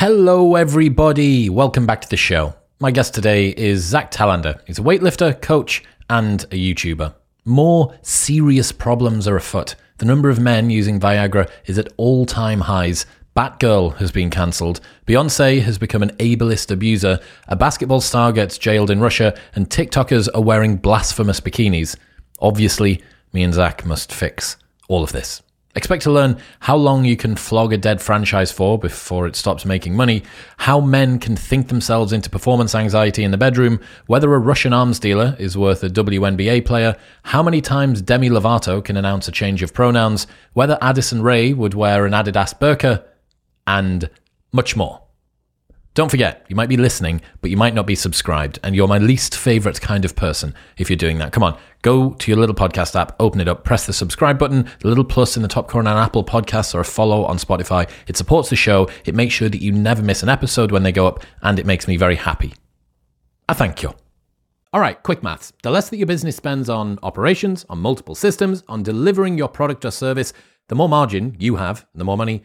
Hello, everybody. Welcome back to the show. My guest today is Zack Telander. He's a weightlifter, coach, and a YouTuber. More serious problems are afoot. The number of men using Viagra is at all time highs. Batgirl has been cancelled. Beyonce has become an ableist abuser. A basketball star gets jailed in Russia. And TikTokers are wearing blasphemous bikinis. Obviously, me and Zack must fix all of this. Expect to learn how long you can flog a dead franchise for before it stops making money, how men can think themselves into performance anxiety in the bedroom, whether a Russian arms dealer is worth a WNBA player, how many times Demi Lovato can announce a change of pronouns, whether Addison Rae would wear an Adidas burqa, and much more. Don't forget, you might be listening, but you might not be subscribed, and you're my least favorite kind of person if you're doing that. Come on, go to your little podcast app, open it up, press the subscribe button, the little plus in the top corner on Apple Podcasts, or a follow on Spotify. It supports the show, it makes sure that you never miss an episode when they go up, and it makes me very happy. I thank you. All right, quick maths. The less that your business spends on operations, on multiple systems, on delivering your product or service, the more margin you have, the more money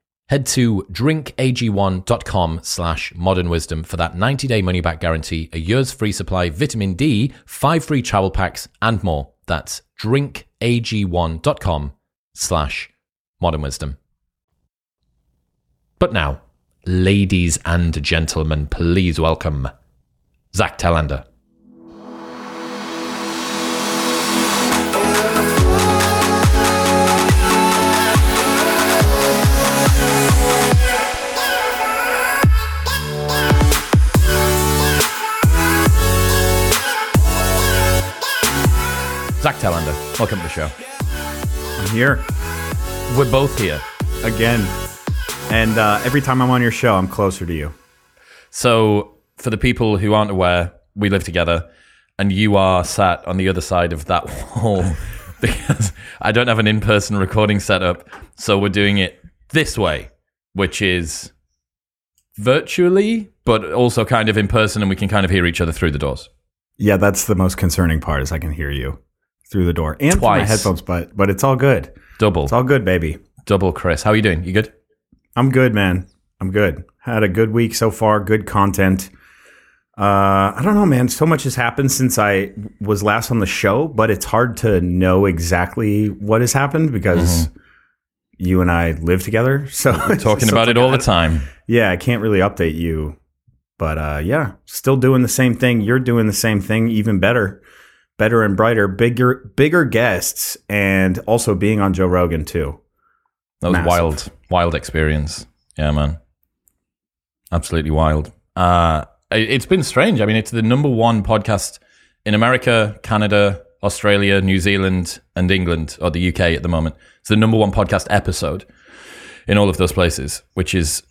Head to drinkag1.com slash modern wisdom for that 90 day money back guarantee, a year's free supply, vitamin D, five free travel packs, and more. That's drinkag1.com slash modern wisdom. But now, ladies and gentlemen, please welcome Zack Telander. Telander, welcome to the show. I'm here We're both here. again. And uh, every time I'm on your show, I'm closer to you. So, for the people who aren't aware, we live together, and you are sat on the other side of that wall because I don't have an in person recording setup. So, we're doing it this way, which is virtually, but also kind of in person, and we can kind of hear each other through the doors. Yeah, that's the most concerning part is I can hear you through the door and my headphones, but but it's all good. Double, It's all good, baby. double, Chris. How are you doing? You good? I'm good, man. I'm good. Had a good week so far. Good content. Uh, I don't know, man. So much has happened since I was last on the show, but it's hard to know exactly what has happened because you and I live together. So Mm-hmm. Talking about it all the time. Yeah, I can't really update you, but uh, yeah, still doing the same thing. You're doing the same thing, even better, better and brighter, bigger, bigger guests, and also being on Joe Rogan too. That was Massive. wild, wild experience. Yeah, man. Absolutely wild. Uh, it- it's been strange. I mean, it's the number one podcast in America, Canada, Australia, New Zealand, and England, or the UK at the moment. It's the number one podcast episode in all of those places, which is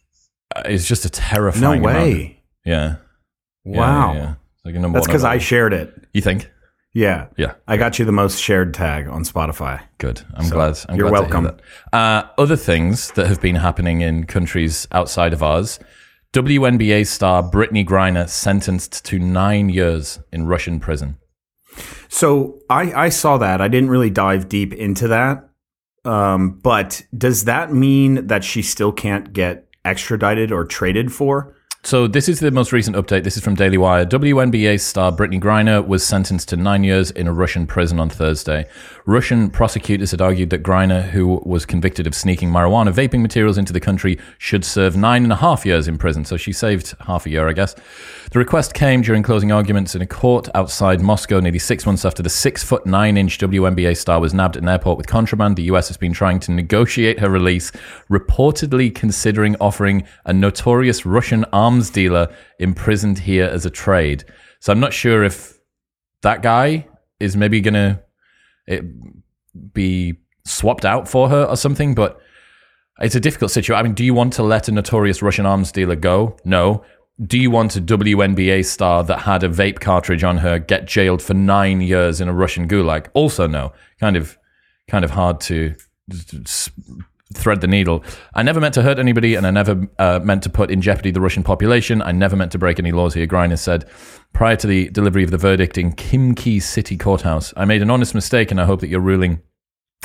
uh, is just a terrifying. amount. way! Yeah. Yeah, Wow, yeah, yeah. It's like that's because I shared it. You think? Yeah, Yeah. I got you the most shared tag on Spotify. Good. I'm glad. I'm you're glad to hear welcome. that. Uh, other things that have been happening in countries outside of ours. WNBA star Brittney Griner sentenced to nine years in Russian prison. So I, I saw that. I didn't really dive deep into that. Um, but does that mean that she still can't get extradited or traded for? So this is the most recent update. This is from Daily Wire. WNBA star Brittney Griner was sentenced to nine years in a Russian prison on Thursday. Russian prosecutors had argued that Griner, who was convicted of sneaking marijuana vaping materials into the country, should serve nine and a half years in prison. So she saved half a year, I guess. The request came during closing arguments in a court outside Moscow, nearly six months after the six foot nine inch WNBA star was nabbed at an airport with contraband. The US has been trying to negotiate her release, reportedly considering offering a notorious Russian arms dealer imprisoned here as a trade. So I'm not sure if that guy is maybe going to be swapped out for her or something, but it's a difficult situation. I mean, do you want to let a notorious Russian arms dealer go? No. Do you want a WNBA star that had a vape cartridge on her get jailed for nine years in a Russian gulag? Also, no. Kind of, kind of hard to thread the needle. I never meant to hurt anybody, and I never uh, meant to put in jeopardy the Russian population. I never meant to break any laws here. Griner said prior to the delivery of the verdict in Khimki City Courthouse. I made an honest mistake, and I hope that your ruling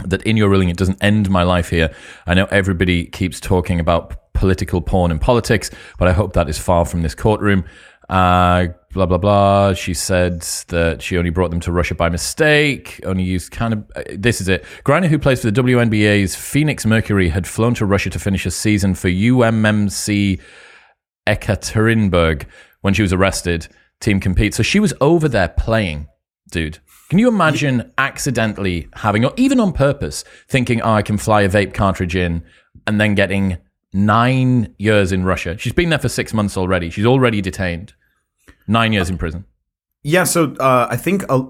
that in your ruling it doesn't end my life here. I know everybody keeps talking about political pawn and politics, but I hope that is far from this courtroom. Uh, blah blah blah. She said that she only brought them to Russia by mistake. Only used kind of. Uh, this is it. Griner, who plays for the WNBA's Phoenix Mercury, had flown to Russia to finish a season for UMMC Ekaterinburg when she was arrested. Team compete. So she was over there playing, dude. Can you imagine accidentally having, or even on purpose, thinking, oh, I can fly a vape cartridge in and then getting nine years in Russia? She's been there for six months already. She's already detained. Nine years in prison. Yeah, so uh, I think a,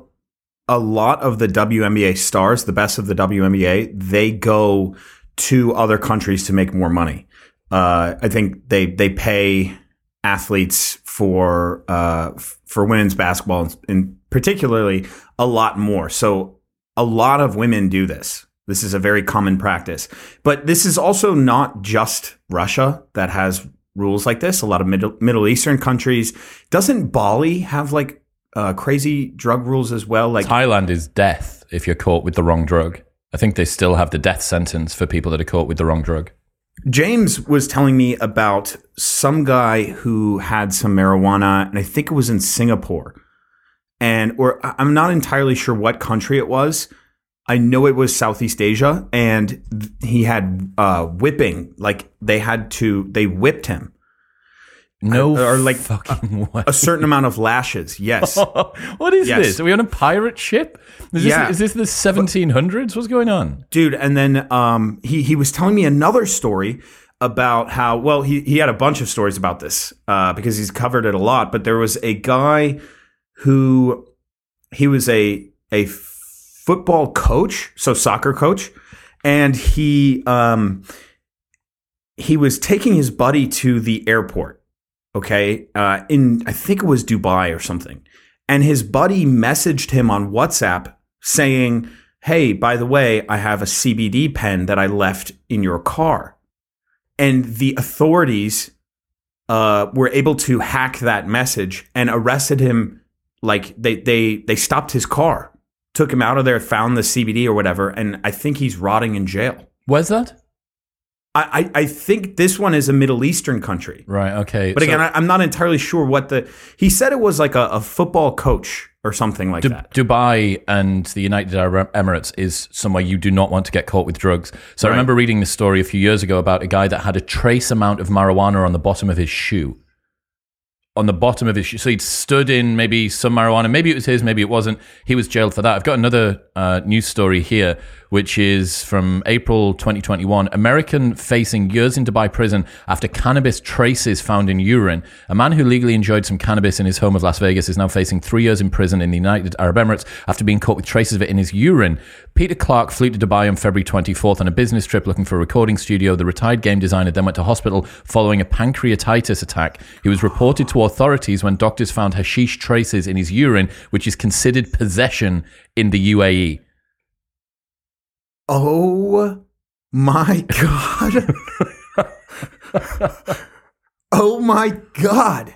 a lot of the WNBA stars, the best of the WNBA, they go to other countries to make more money. Uh, I think they they pay athletes for uh, for women's basketball, and particularly a lot more. So a lot of women do this. This is a very common practice. But this is also not just Russia that has rules like this. A lot of Middle, Middle Eastern countries. Doesn't Bali have like uh, crazy drug rules as well? Like Thailand is death if you're caught with the wrong drug. I think they still have the death sentence for people that are caught with the wrong drug. James was telling me about some guy who had some marijuana, and I think it was in Singapore, and or I'm not entirely sure what country it was. I know it was Southeast Asia, and th- he had uh, whipping. Like they had to, they whipped him No, or like fucking way. a certain amount of lashes. Yes, what is Yes. this? Are we on a pirate ship? Is this, Yeah. is this the 1700s? What's going on? dude. And then um, he he was telling me another story about how well he he had a bunch of stories about this uh, because he's covered it a lot. But there was a guy who he was a a football coach, so soccer coach, and he um he was taking his buddy to the airport. Okay, uh, in I think it was Dubai or something, and his buddy messaged him on WhatsApp saying, "Hey, by the way, I have a CBD pen that I left in your car." and the authorities uh, were able to hack that message and arrested him. Like they they they stopped his car, took him out of there, found the CBD or whatever, and I think he's rotting in jail. Where's that? I, I, I think this one is a Middle Eastern country. Right. Okay. But So again, I, I'm not entirely sure what the. He said it was like a, a football coach or something like Du- that. Dubai and the United Arab Emirates is somewhere you do not want to get caught with drugs. So I remember reading this story a few years ago about a guy that had a trace amount of marijuana on the bottom of his shoe. On the bottom of his shoe. So he'd stood in maybe some marijuana. Maybe it was his, maybe it wasn't. He was jailed for that. I've got another uh, news story here, which is from April 2021. American facing years in Dubai prison after cannabis traces found in urine. A man who legally enjoyed some cannabis in his home of Las Vegas is now facing three years in prison in the United Arab Emirates after being caught with traces of it in his urine. Peter Clark flew to Dubai on February 24th on a business trip looking for a recording studio. The retired game designer then went to hospital following a pancreatitis attack. He was reported to authorities when doctors found hashish traces in his urine, which is considered possession in the. UAE. Oh my god! oh my god!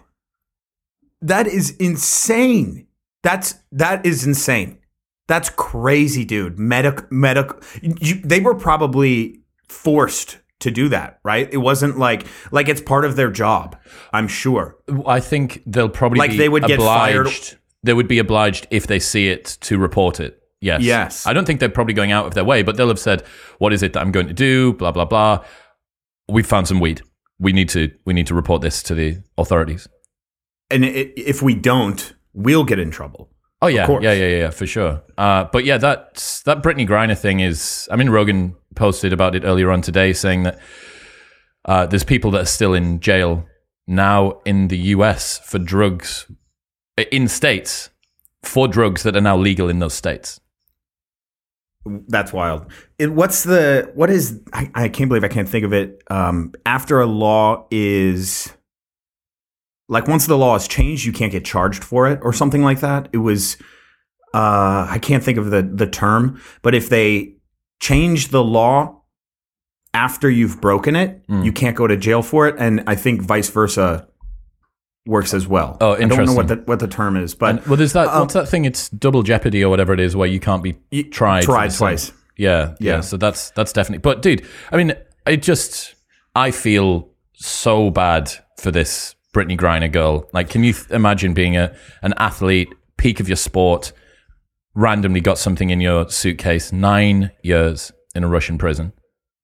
That is insane. That's that is insane. That's crazy, dude. Medic, medic. You, they were probably forced to do that, right? It wasn't like like it's part of their job. I'm sure. I think they'll probably Like be they would get fired- obliged. They would be obliged if they see it to report it. Yes. Yes. I don't think they're probably going out of their way, but they'll have said, "What is it that I'm going to do?" Blah blah blah. We found some weed. We need to we need to report this to the authorities. And i if we don't, we'll get in trouble. Oh yeah, yeah, yeah, yeah, for sure. Uh, but yeah, that that Brittney Griner thing is. I mean, Rogan posted about it earlier on today, saying that uh, there's people that are still in jail now in the U.S. for drugs in states for drugs that are now legal in those states. That's wild. It, what's the what is? I, I can't believe I can't think of it. Um, after a law is like once the law is changed, you can't get charged for it or something like that. It was. Uh, I can't think of the the term, but if they change the law after you've broken it, Mm. you can't go to jail for it, and I think vice versa works as well. Oh, interesting. I don't know what the what the term is, but And, well, there's that. Um, what's that thing? It's double jeopardy or whatever it is, where you can't be tried. tried twice. Yeah, yeah, Yeah. So that's that's definitely. But dude, I mean, I just I feel so bad for this Brittney Griner girl. Like, can you th- imagine being a an athlete, peak of your sport, randomly got something in your suitcase, nine years in a Russian prison?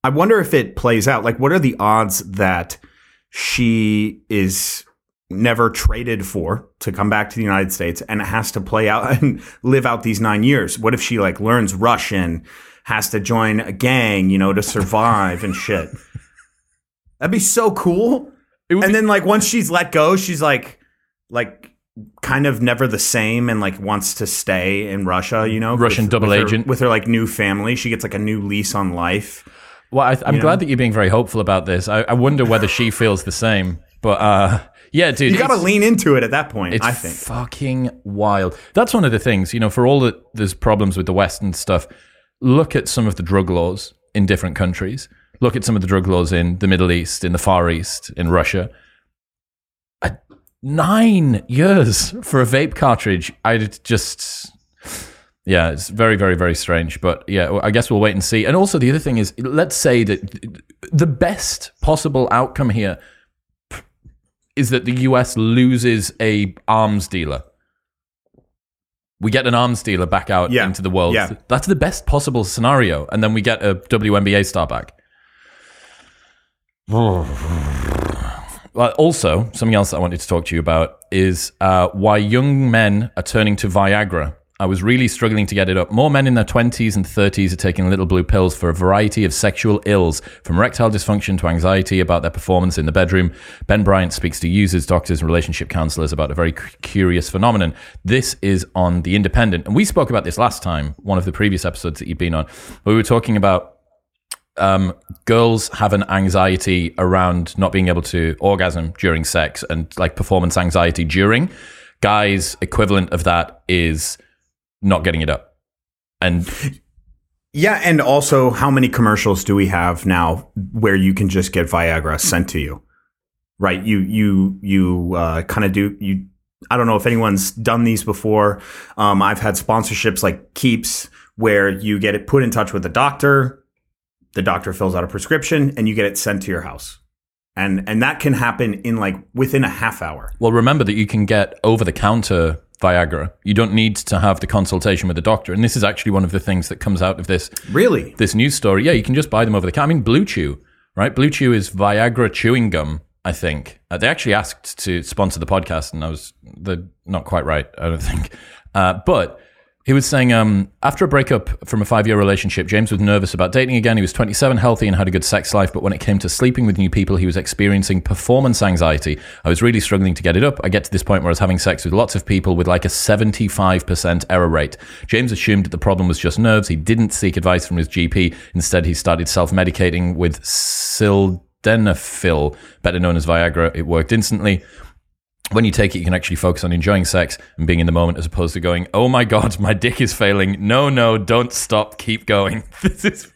I wonder if it plays out. Like, what are the odds that she is never traded for to come back to the United States and it has to play out and live out these nine years? What if she like learns Russian, has to join a gang, you know, to survive and shit? That'd be so cool. It would And be- then like once she's let go, she's like, like kind of never the same and like wants to stay in Russia, you know, Russian double with her- agent. with her like new family. She gets like a new lease on life. Well, I, I'm You glad know? that you're being very hopeful about this. I, I wonder whether she feels the same. But uh, yeah, dude, You got to lean into it at that point. I think. fucking wild. That's one of the things, you know, for all that there's problems with the West and stuff, look at some of the drug laws in different countries. Look at some of the drug laws in the Middle East, in the Far East, in Russia. Nine years for a vape cartridge. I just. Yeah, it's very, very, very strange. But yeah, I guess we'll wait and see. And also, the other thing is, let's say that the best possible outcome here is that the US loses a arms dealer. We get an arms dealer back out Yeah. into the world. Yeah. That's the best possible scenario. And then we get a WNBA star back. Well, also, something else that I wanted to talk to you about is uh, why young men are turning to Viagra. I was really struggling to get it up. More men in their 20s and 30s are taking little blue pills for a variety of sexual ills, from erectile dysfunction to anxiety about their performance in the bedroom. Ben Bryant speaks to users, doctors, and relationship counselors about a very curious phenomenon. This is on The Independent. And we spoke about this last time, one of the previous episodes that you've been on. We were talking about um, girls have an anxiety around not being able to orgasm during sex and like performance anxiety during. Guys, equivalent of that is not getting it up. And Yeah, and also how many commercials do we have now where you can just get Viagra sent to you? Right? You you you uh, kind of do you. I don't know if anyone's done these before. Um, I've had sponsorships like Keeps where you get it put in touch with the doctor. The doctor fills out a prescription and you get it sent to your house. And and that can happen in like within a half hour. Well, remember that you can get over the counter Viagra. You don't need to have the consultation with the doctor. And this is actually one of the things that comes out of this Really? this news story. Yeah, you can just buy them over the counter. I mean, BlueChew, right? BlueChew is Viagra chewing gum. I think uh, they actually asked to sponsor the podcast, and I was the not quite right. I don't think, uh, but he was saying um, after a breakup from a five-year relationship, James was nervous about dating again. He was 27, healthy, and had a good sex life. But when it came to sleeping with new people, he was experiencing performance anxiety. I was really struggling to get it up. I get to this point where I was having sex with lots of people with like a 75% error rate. James assumed that the problem was just nerves. He didn't seek advice from his GP. Instead, he started self-medicating with sildenafil, better known as Viagra. It worked instantly when you take it, you can actually focus on enjoying sex and being in the moment as opposed to going, oh my God, my dick is failing. No, no, don't stop. Keep going. This is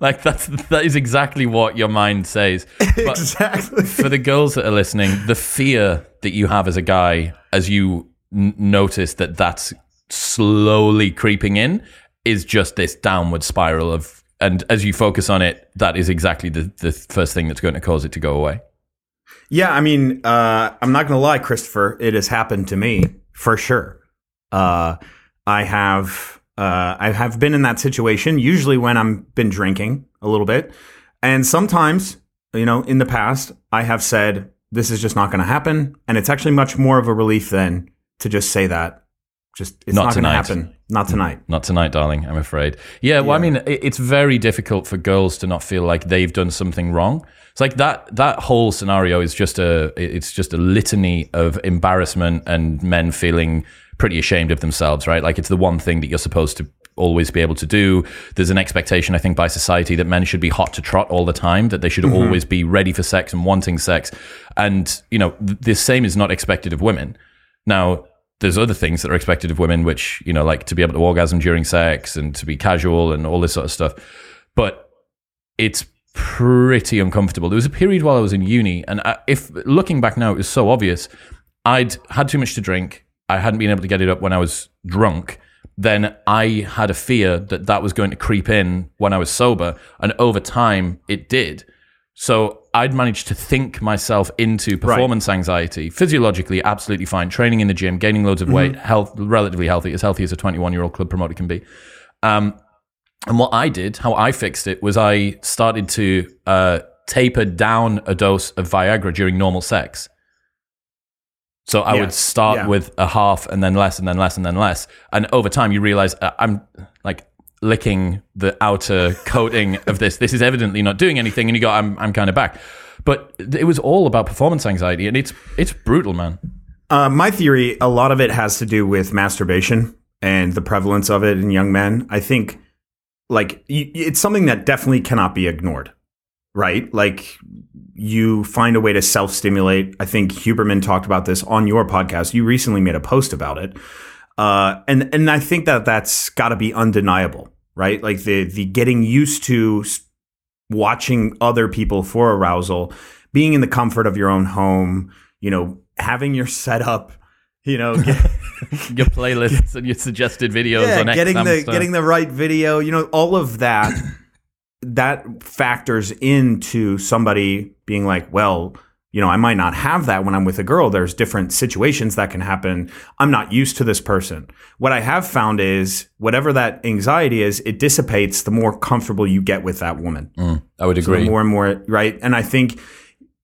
like, that's, that is exactly what your mind says. But exactly. for the girls that are listening, the fear that you have as a guy as you n- notice that that's slowly creeping in is just this downward spiral of, and as you focus on it, that is exactly the, the first thing that's going to cause it to go away. Yeah, I mean, uh, I'm not going to lie, Christopher. It has happened to me for sure. Uh, I have uh, I have been in that situation. Usually when I'm been drinking a little bit, and sometimes, you know, in the past, I have said this is just not going to happen, and it's actually much more of a relief than to just say that. Just it's Not not, going to happen. Not tonight. Not tonight, darling, I'm afraid. Yeah, well, I mean, it- it's very difficult for girls to not feel like they've done something wrong. It's like that that whole scenario is just a it's just a litany of embarrassment and men feeling pretty ashamed of themselves, right? Like it's the one thing that you're supposed to always be able to do. There's an expectation, I think, by society that men should be hot to trot all the time, that they should mm-hmm. always be ready for sex and wanting sex. And, you know, th- the same is not expected of women. Now, there's other things that are expected of women, which, you know, like to be able to orgasm during sex and to be casual and all this sort of stuff. But it's pretty uncomfortable. There was a period while I was in uni, and I, if looking back now, it was so obvious. I'd had too much to drink. I hadn't been able to get it up when I was drunk. Then I had a fear that that was going to creep in when I was sober, and over time it did. So I'd managed to think myself into performance anxiety. Physiologically, absolutely fine. Training in the gym, gaining loads of weight, health, relatively healthy, as healthy as a 21 year old club promoter can be. Um, and what I did, how I fixed it, was I started to uh, taper down a dose of Viagra during normal sex. So I Yeah, would start yeah. with a half and then less and then less and then less. And over time, you realize uh, I'm like licking the outer coating of this. This is evidently not doing anything. And you go, I'm, I'm kind of back. But it was all about performance anxiety. And it's, it's brutal, man. Uh, my theory, a lot of it has to do with masturbation and the prevalence of it in young men. I think, like, it's something that definitely cannot be ignored, right? Like, you find a way to self stimulate. I think Huberman talked about this on your podcast. You recently made a post about it. Uh, and, and I think that that's got to be undeniable, right? Like, the, the getting used to watching other people for arousal, being in the comfort of your own home, you know, having your setup, you know, get, Your playlists and your suggested videos yeah, on getting xHamster. the getting the right video, you know, all of that that factors into somebody being like, well, you know, I might not have that when I'm with a girl. There's different situations that can happen. I'm not used to this person. What I have found is whatever that anxiety is, it dissipates the more comfortable you get with that woman. Mm, I would So agree. more and more, right? And I think,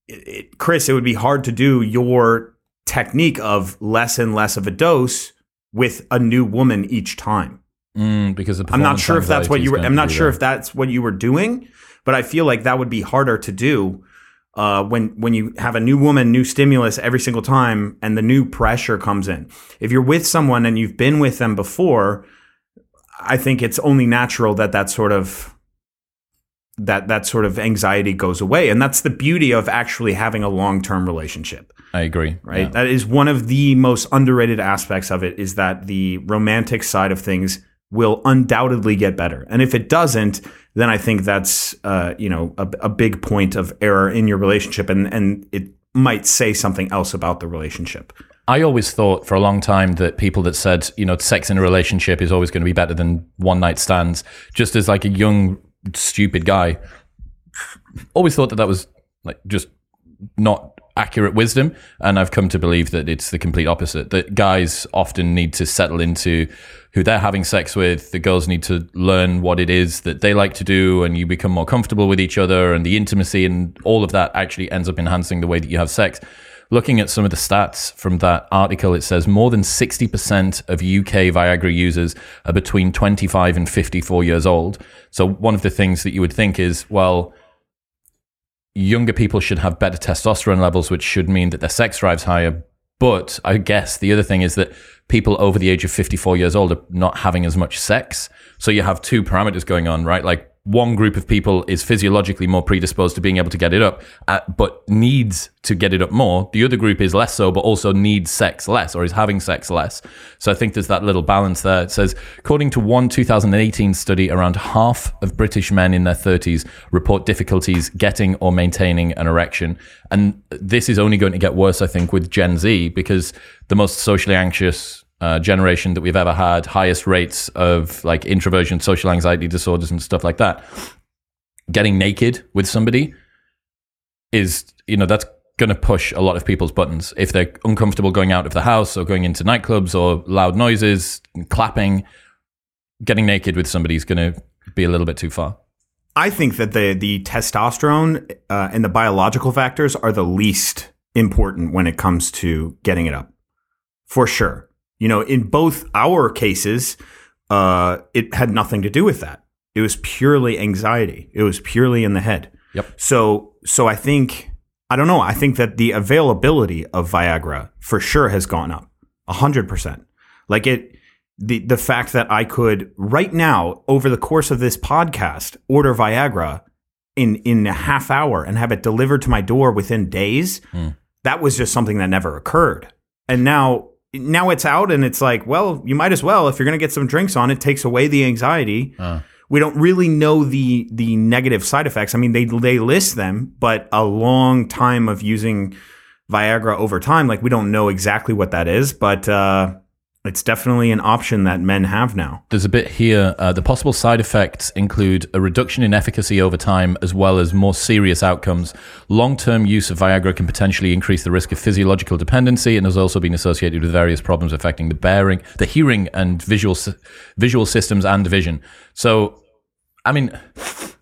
it, Chris, it would be hard to do your technique of less and less of a dose with a new woman each time. Mm, because I'm not sure if that's what you were. I'm not sure there. if that's what you were doing, but I feel like that would be harder to do uh, when when you have a new woman, new stimulus every single time, and the new pressure comes in. If you're with someone and you've been with them before, I think it's only natural that that sort of that that sort of anxiety goes away, and that's the beauty of actually having a long term relationship I agree. right? Yeah. That is one of the most underrated aspects of it is that the romantic side of things will undoubtedly get better. And if it doesn't, then I think that's uh, you know a, a big point of error in your relationship, and and it might say something else about the relationship. I always thought for a long time that people that said, you know, sex in a relationship is always going to be better than one night stands, just as like a young, stupid guy, always thought that that was like just not accurate wisdom. And I've come to believe that it's the complete opposite, that guys often need to settle into who they're having sex with. The girls need to learn what it is that they like to do, and you become more comfortable with each other, and the intimacy and all of that actually ends up enhancing the way that you have sex looking at some of the stats from that article, it says more than 60% of UK Viagra users are between 25 and 54 years old. So, one of the things that you would think is, well, younger people should have better testosterone levels, which should mean that their sex drive's higher. But I guess the other thing is that people over the age of 54 years old are not having as much sex. So you have two parameters going on, right? Like one group of people is physiologically more predisposed to being able to get it up, uh, but needs to get it up more. The other group is less so, but also needs sex less or is having sex less. So I think there's that little balance there. It says, according to one 2018 study, around half of British men in their 30s report difficulties getting or maintaining an erection. And this is only going to get worse, I think, with Gen Z because the most socially anxious uh, generation that we've ever had, highest rates of like introversion, social anxiety disorders, and stuff like that. Getting naked with somebody is, you know, that's going to push a lot of people's buttons. If they're uncomfortable going out of the house or going into nightclubs or loud noises, clapping, getting naked with somebody is going to be a little bit too far. I think that the the testosterone uh, and the biological factors are the least important when it comes to getting it up, for sure. You know, in both our cases, uh, it had nothing to do with that. It was purely anxiety. It was purely in the head. Yep. So, so I think I don't know. I think that the availability of Viagra for sure has gone up a hundred percent. Like it, the the fact that I could right now over the course of this podcast order Viagra in in a half hour and have it delivered to my door within days. Mm. That was just something that never occurred. And now now it's out and it's like, well, you might as well if you're going to get some drinks on. It takes away the anxiety. Uh. We don't really know the the negative side effects. I mean, they they list them, but a long time of using Viagra over time, like we don't know exactly what that is. But uh, it's definitely an option that men have now. There's a bit here. Uh, the possible side effects include a reduction in efficacy over time, as well as more serious outcomes. Long term use of Viagra can potentially increase the risk of physiological dependency and has also been associated with various problems affecting the bearing, the hearing, and visual, visual systems and vision. So, I mean,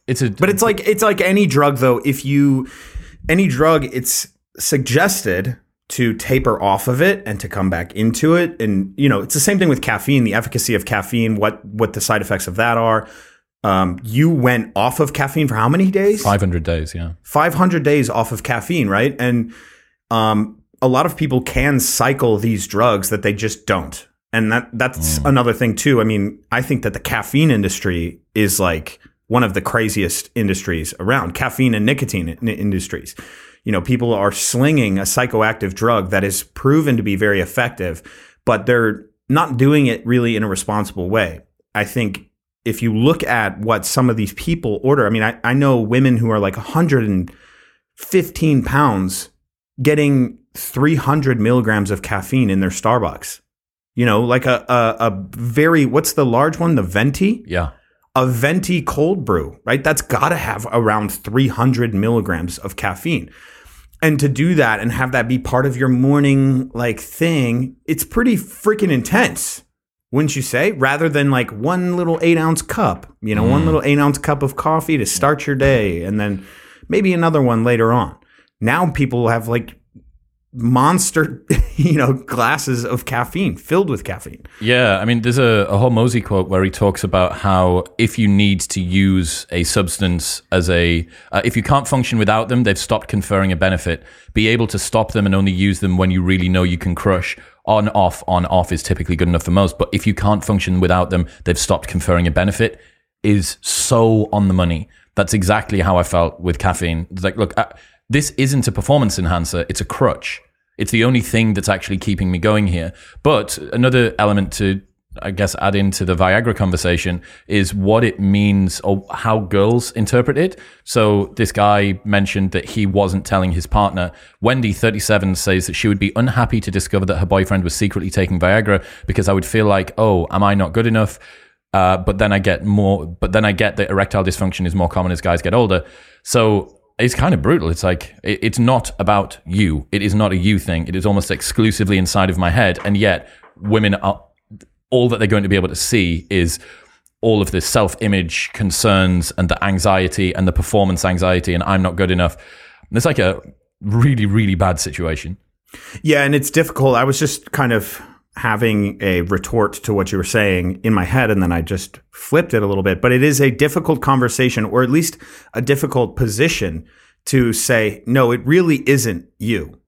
it's a. But it's like, it's like any drug, though. If you, any drug, it's suggested to taper off of it and to come back into it. And you know it's the same thing with caffeine the efficacy of caffeine what what the side effects of that are. Um, you went off of caffeine for how many days? 500 days yeah. 500 days off of caffeine right? And um, a lot of people can cycle these drugs that they just don't. And that that's mm. another thing too. I mean i think that the caffeine industry is like one of the craziest industries around. Caffeine and nicotine industries you know, people are slinging a psychoactive drug that is proven to be very effective, but they're not doing it really in a responsible way. I think if you look at what some of these people order, I mean, I, I know women who are like 115 pounds getting 300 milligrams of caffeine in their Starbucks. You know, like a, a, a very, what's the large one? The Venti? Yeah a venti cold brew, right? That's got to have around 300 milligrams of caffeine and to do that and have that be part of your morning like thing, it's pretty freaking intense, wouldn't you say? Rather than like one little eight ounce cup, you know, mm. one little eight ounce cup of coffee to start your day, and then maybe another one later on. Now people have like monster, you know, glasses of caffeine filled with caffeine. Yeah, I mean, there's a, a Hormozi quote where he talks about how if you need to use a substance as a, uh, if you can't function without them, they've stopped conferring a benefit. Be able to stop them and only use them when you really know you can crush. On, off, on, off is typically good enough for most. But if you can't function without them, they've stopped conferring a benefit. Is so on the money. That's exactly how I felt with caffeine. It's like, look, uh, this isn't a performance enhancer; it's a crutch it's the only thing that's actually keeping me going here. But another element to I guess, add into the Viagra conversation is what it means or how girls interpret it. So this guy mentioned that he wasn't telling his partner. Wendy, 37, says that she would be unhappy to discover that her boyfriend was secretly taking Viagra because I would feel like, oh, am I not good enough? Uh, but then I get more, but then I get that erectile dysfunction is more common as guys get older. So it's kind of brutal. It's like, it, it's not about you. It is not a you thing. It is almost exclusively inside of my head. And yet, women are all that they're going to be able to see is all of the self image concerns and the anxiety and the performance anxiety, and I'm not good enough. And it's like a really, really bad situation. Yeah, and it's difficult. I was just kind of having a retort to what you were saying in my head, and then I just flipped it a little bit. But it is a difficult conversation, or at least a difficult position to say, no, it really isn't you.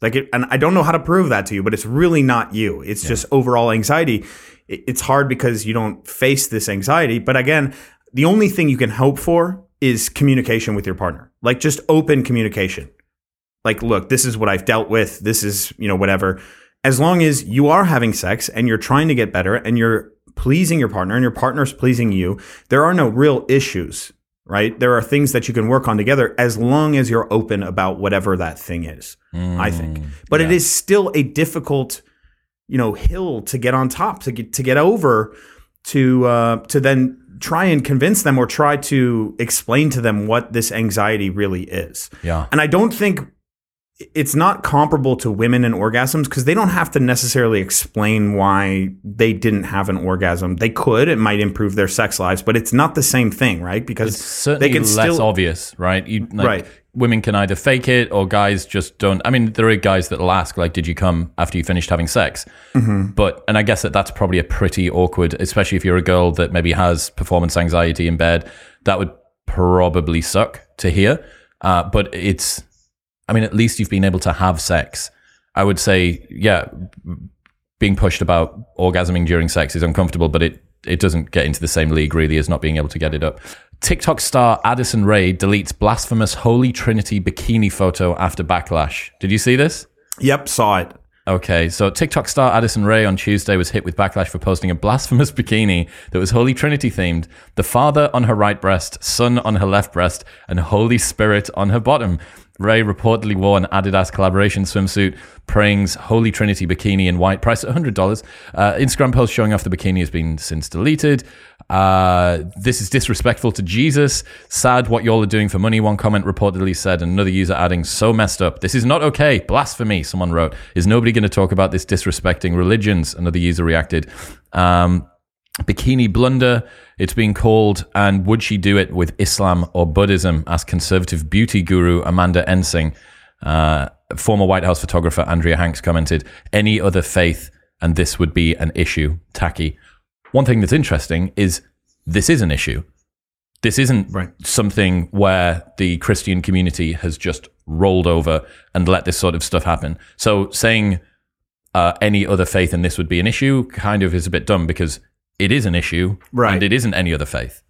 Like, it, and I don't know how to prove that to you, but it's really not you. It's yeah. just overall anxiety. It's hard because you don't face this anxiety. But again, the only thing you can hope for is communication with your partner, like just open communication. Like, look, this is what I've dealt with. This is, you know, whatever as long as you are having sex and you're trying to get better and you're pleasing your partner and your partner's pleasing you, there are no real issues, right? There are things that you can work on together as long as you're open about whatever that thing is, mm, I think. But yeah. it is still a difficult, you know, hill to get on top, to get, to get over, to, uh, to then try and convince them or try to explain to them what this anxiety really is. Yeah. And I don't think it's not comparable to women and orgasms because they don't have to necessarily explain why they didn't have an orgasm. They could; it might improve their sex lives, but it's not the same thing, right? Because they can less still, obvious, right? You, like, right. Women can either fake it, or guys just don't. I mean, there are guys that'll ask, like, "Did you come after you finished having sex?" Mm-hmm. But and I guess that that's probably a pretty awkward, especially if you're a girl that maybe has performance anxiety in bed. That would probably suck to hear. Uh, but it's I mean, at least you've been able to have sex. I would say, yeah, being pushed about orgasming during sex is uncomfortable, but it, it doesn't get into the same league really as not being able to get it up. TikTok star Addison Rae deletes blasphemous Holy Trinity bikini photo after backlash. Did you see this? Yep, saw it. Okay, so TikTok star Addison Rae on Tuesday was hit with backlash for posting a blasphemous bikini that was Holy Trinity themed. The Father on her right breast, Son on her left breast, and Holy Spirit on her bottom. Rae reportedly wore an Adidas collaboration swimsuit, Praying's Holy Trinity bikini in white, price at $100. Uh, Instagram post showing off the bikini has been since deleted. Uh, this is disrespectful to Jesus. Sad what y'all are doing for money, one comment reportedly said. and Another user adding, so messed up. This is not okay. Blasphemy, someone wrote. Is nobody going to talk about this disrespecting religions? Another user reacted. Um, bikini blunder, it's being called, and would she do it with Islam or Buddhism? Asked conservative beauty guru Amanda Ensing. Uh, former White House photographer Andrea Hanks commented, any other faith, and this would be an issue. Tacky. One thing that's interesting is this is an issue. This isn't right. something where the Christian community has just rolled over and let this sort of stuff happen. So saying uh, any other faith and this would be an issue kind of is a bit dumb because it is an issue, right. and it isn't any other faith.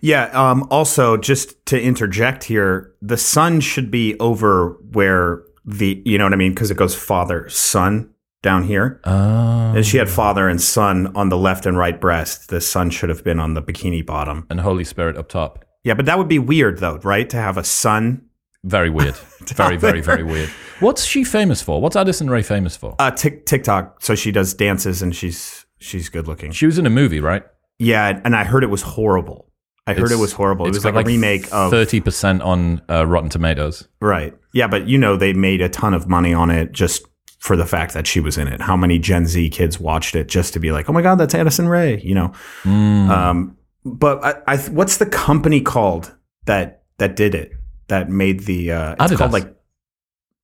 Yeah. Um, also, just to interject here, the sun should be over where the you know what I mean because it goes father son down here. Oh. And she had father and son on the left and right breast. The son should have been on the bikini bottom, and Holy Spirit up top. Yeah, but that would be weird though, right? To have a son. Very weird. very, very, very weird. What's she famous for? What's Addison Rae famous for? Uh, TikTok. So she does dances and she's She's good looking. She was in a movie, right? Yeah, and I heard it was horrible. I heard it was horrible. It was like, a remake of thirty percent on uh, Rotten Tomatoes. Right. Yeah, but you know they made a ton of money on it just for the fact that she was in it. How many Gen Z kids watched it just to be like, "Oh my god, that's Addison Rae," you know? Mm. Um, but I, I, what's the company called that that did it? That made the uh, it's Adidas. called like.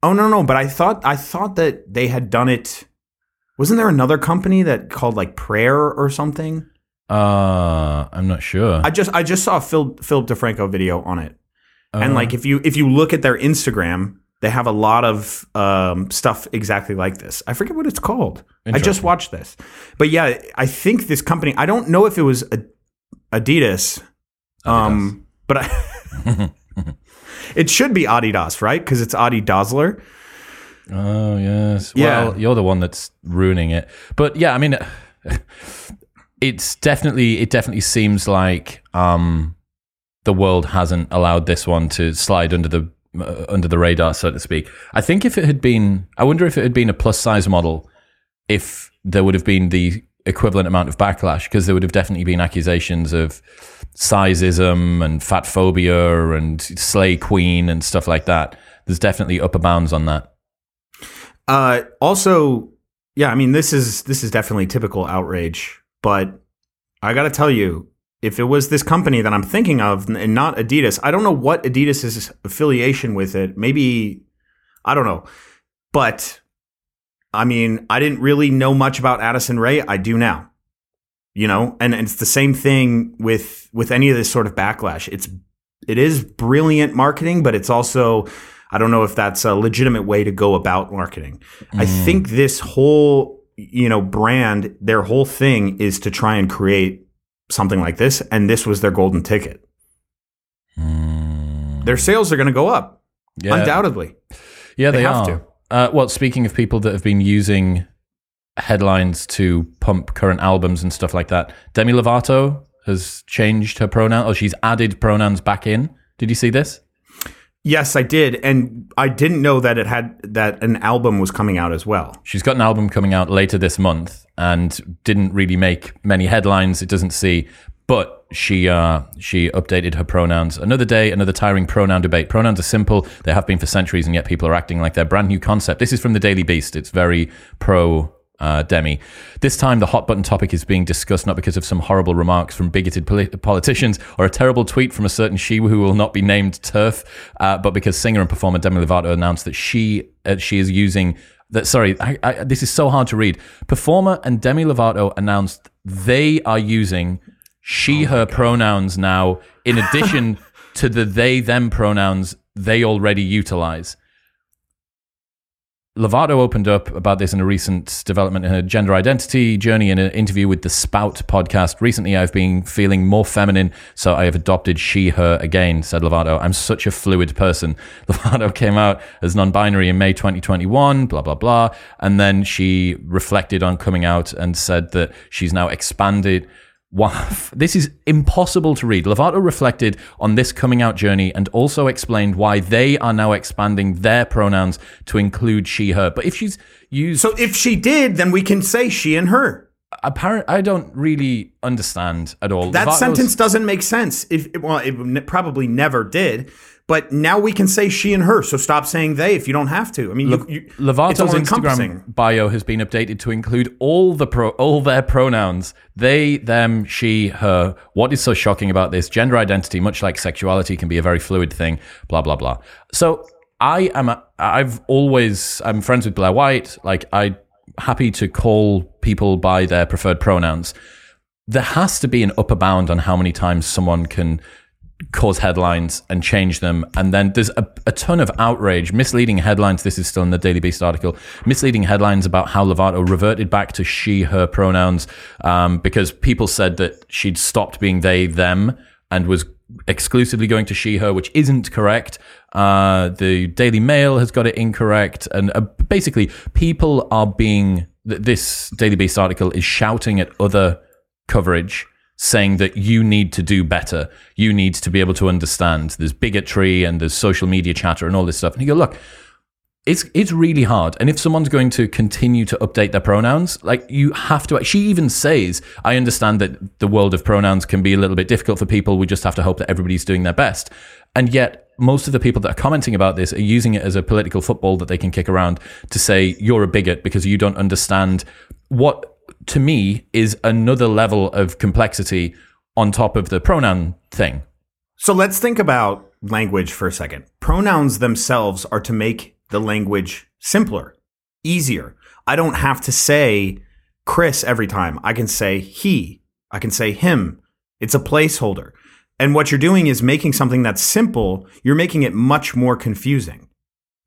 Oh no no! But I thought I thought that they had done it wasn't there another company that called like Prayer or something? Uh, I'm not sure. I just I just saw a Phil, Philip DeFranco video on it, uh, and like if you if you look at their Instagram, they have a lot of um, stuff exactly like this. I forget what it's called. I just watched this, but yeah, I think this company. I don't know if it was Adidas, um, Adidas. but I, it should be Adidas, right? Because it's Adi Oh yes. Yeah. Well, you're the one that's ruining it. But yeah, I mean, it's definitely it definitely seems like um, the world hasn't allowed this one to slide under the uh, under the radar, so to speak. I think if it had been, I wonder if it had been a plus size model, if there would have been the equivalent amount of backlash, because there would have definitely been accusations of sizeism and fat phobia and slay queen and stuff like that. There's definitely upper bounds on that. Uh, also, yeah, I mean this is this is definitely typical outrage, but I got to tell you, if it was this company that I'm thinking of and not Adidas, I don't know what Adidas's affiliation with it. Maybe I don't know, but I mean, I didn't really know much about Addison Rae. I do now. You know, and, and it's the same thing with with any of this sort of backlash. It's it is brilliant marketing, but it's also I don't know if that's a legitimate way to go about marketing. Mm. I think this whole, you know, brand, their whole thing is to try and create something like this, and this was their golden ticket. Mm. Their sales are going to go up, yeah. undoubtedly. Yeah, they, they have are. to. Uh, well, speaking of people that have been using headlines to pump current albums and stuff like that, Demi Lovato has changed her pronoun, or she's added pronouns back in. Did you see this? Yes, I did, and I didn't know that it had that an album was coming out as well. She's got an album coming out later this month, and didn't really make many headlines. It doesn't see, but she uh, she updated her pronouns. Another day, another tiring pronoun debate. Pronouns are simple; they have been for centuries, and yet people are acting like they're brand new concept. This is from the Daily Beast. It's very pro uh, Demi. This time, the hot button topic is being discussed not because of some horrible remarks from bigoted polit- politicians or a terrible tweet from a certain she who will not be named TERF, uh, but because singer and performer Demi Lovato announced that she uh, she is using that. Sorry, I, I, this is so hard to read. Performer and Demi Lovato announced they are using she oh her pronouns now in addition to the they them pronouns they already utilize. Lovato opened up about this in a recent development in her gender identity journey in an interview with the Spout podcast. Recently, I've been feeling more feminine, so I have adopted she, her again, said Lovato. I'm such a fluid person. Lovato came out as non binary in May 2021, blah, blah, blah. And then she reflected on coming out and said that she's now expanded this is impossible to read. Lovato reflected on this coming out journey and also explained why they are now expanding their pronouns to include she, her. But if she's used. So if she did, then we can say she and her. Apparent, I don't really understand at all. That Lovato's, sentence doesn't make sense. If well, it probably never did but now we can say she and her. So stop saying they if you don't have to. I mean, Le- you, Lovato's Instagram bio has been updated to include all the pro- all their pronouns: they, them, she, her. What is so shocking about this? Gender identity, much like sexuality, can be a very fluid thing. Blah blah blah. So I am. A, I've always. I'm friends with Blair White. Like I happy to call people by their preferred pronouns. There has to be an upper bound on how many times someone can cause headlines and change them. And then there's a, a, ton of outrage, misleading headlines. This is still in the Daily Beast article. Misleading headlines about how Lovato reverted back to she, her pronouns um, because people said that she'd stopped being they, them, and was exclusively going to she, her, which isn't correct. Uh, the Daily Mail has got it incorrect. And uh, basically, people are being, this Daily Beast article is shouting at other coverage saying that you need to do better. You need to be able to understand. There's bigotry and there's social media chatter and all this stuff. And you go, look, it's it's really hard. And if someone's going to continue to update their pronouns, like you have to. She even says, "I understand that the world of pronouns can be a little bit difficult for people. We just have to hope that everybody's doing their best." And yet, most of the people that are commenting about this are using it as a political football that they can kick around to say you're a bigot because you don't understand what to me is another level of complexity on top of the pronoun thing. So let's think about language for a second. Pronouns themselves are to make the language simpler, easier. I don't have to say Chris every time. I can say he. I can say him. It's a placeholder. And what you're doing is making something that's simple, you're making it much more confusing.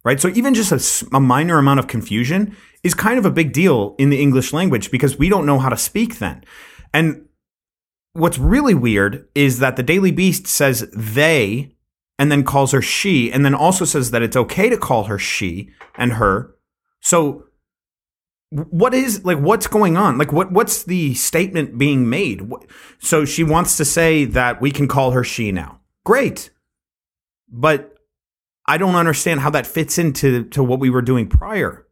Right? So even just a, a minor amount of confusion is kind of a big deal in the English language because we don't know how to speak then. And what's really weird is that the Daily Beast says they and then calls her she and then also says that it's okay to call her she and her. So what is like what's going on like what what's the statement being made so she wants to say that we can call her she now great but i don't understand how that fits into to what we were doing prior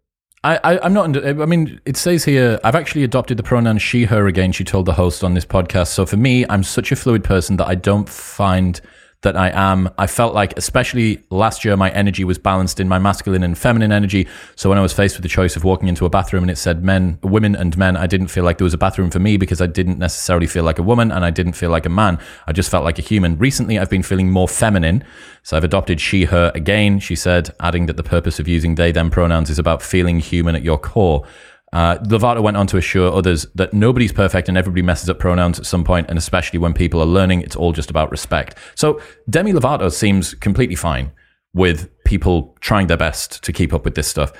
I, I, I'm not. I mean, it says here. I've actually adopted the pronoun she/her again. She told the host on this podcast. So for me, I'm such a fluid person that I don't find that I am. I felt like, especially last year, my energy was balanced in my masculine and feminine energy. So when I was faced with the choice of walking into a bathroom and it said men, women, and men, I didn't feel like there was a bathroom for me because I didn't necessarily feel like a woman and I didn't feel like a man. I just felt like a human. Recently, I've been feeling more feminine. So I've adopted she, her again, she said, adding that the purpose of using they, them pronouns is about feeling human at your core. Uh, Lovato went on to assure others that nobody's perfect and everybody messes up pronouns at some point, and especially when people are learning, it's all just about respect. So Demi Lovato seems completely fine with people trying their best to keep up with this stuff.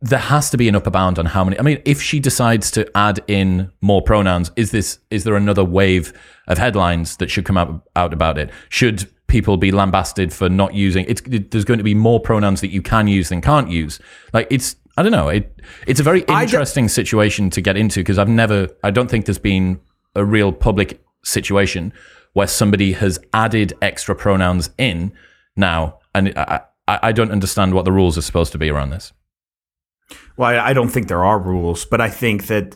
There has to be an upper bound on how many. I mean, if she decides to add in more pronouns, is this is there another wave of headlines that should come out out about it? Should people be lambasted for not using? It's there's going to be more pronouns that you can use than can't use. Like it's I don't know. It it's a very I d- interesting situation to get into because I've never. I don't think there's been a real public situation where somebody has added extra pronouns in now, and I, I, I don't understand what the rules are supposed to be around this. Well, I, I don't think there are rules, but I think that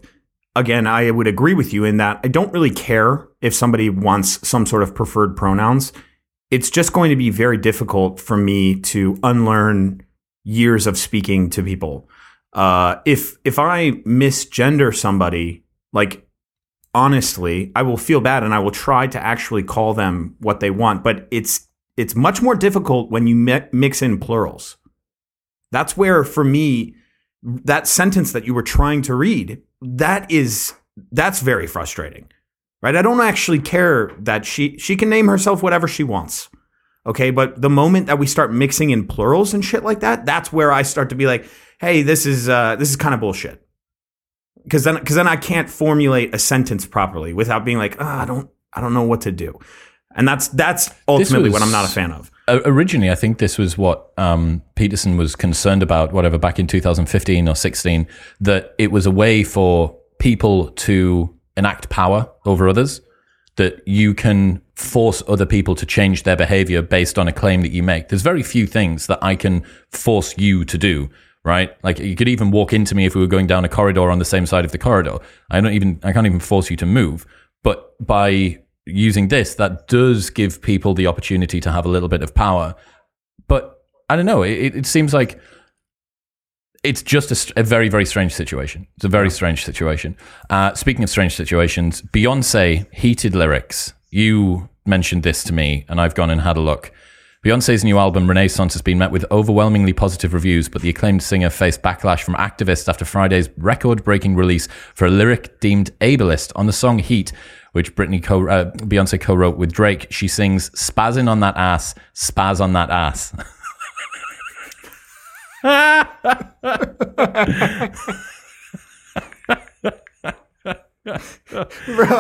again, I would agree with you in that I don't really care if somebody wants some sort of preferred pronouns. It's just going to be very difficult for me to unlearn years of speaking to people. Uh, if if I misgender somebody, like honestly, I will feel bad and I will try to actually call them what they want. But it's it's much more difficult when you mi- mix in plurals. That's where, for me, that sentence that you were trying to read, that is that's very frustrating. Right? I don't actually care that she she can name herself whatever she wants. Okay, but the moment that we start mixing in plurals and shit like that, that's where I start to be like, "Hey, this is uh this is kind of bullshit." Cuz then cuz then I can't formulate a sentence properly without being like, "Ah, I don't I don't know what to do." And that's that's ultimately was- what I'm not a fan of. Originally, I think this was what um, Peterson was concerned about, whatever, back in 2015 or 16, that it was a way for people to enact power over others, that you can force other people to change their behavior based on a claim that you make. There's very few things that I can force you to do. Right, like you could even walk into me if we were going down a corridor on the same side of the corridor. I don't even, I can't even force you to move. But by using this, that does give people the opportunity to have a little bit of power. But I don't know. It, it seems like it's just a, a very, very strange situation. It's a very strange situation. Uh, speaking of strange situations, Beyonce heated lyrics. You mentioned this to me, and I've gone and had a look. Beyonce's new album, Renaissance, has been met with overwhelmingly positive reviews, but the acclaimed singer faced backlash from activists after Friday's record breaking release for a lyric deemed ableist on the song Heat, which Britney co- uh, Beyonce co wrote with Drake. She sings, Spazzing on that ass, spaz on that ass. Bro,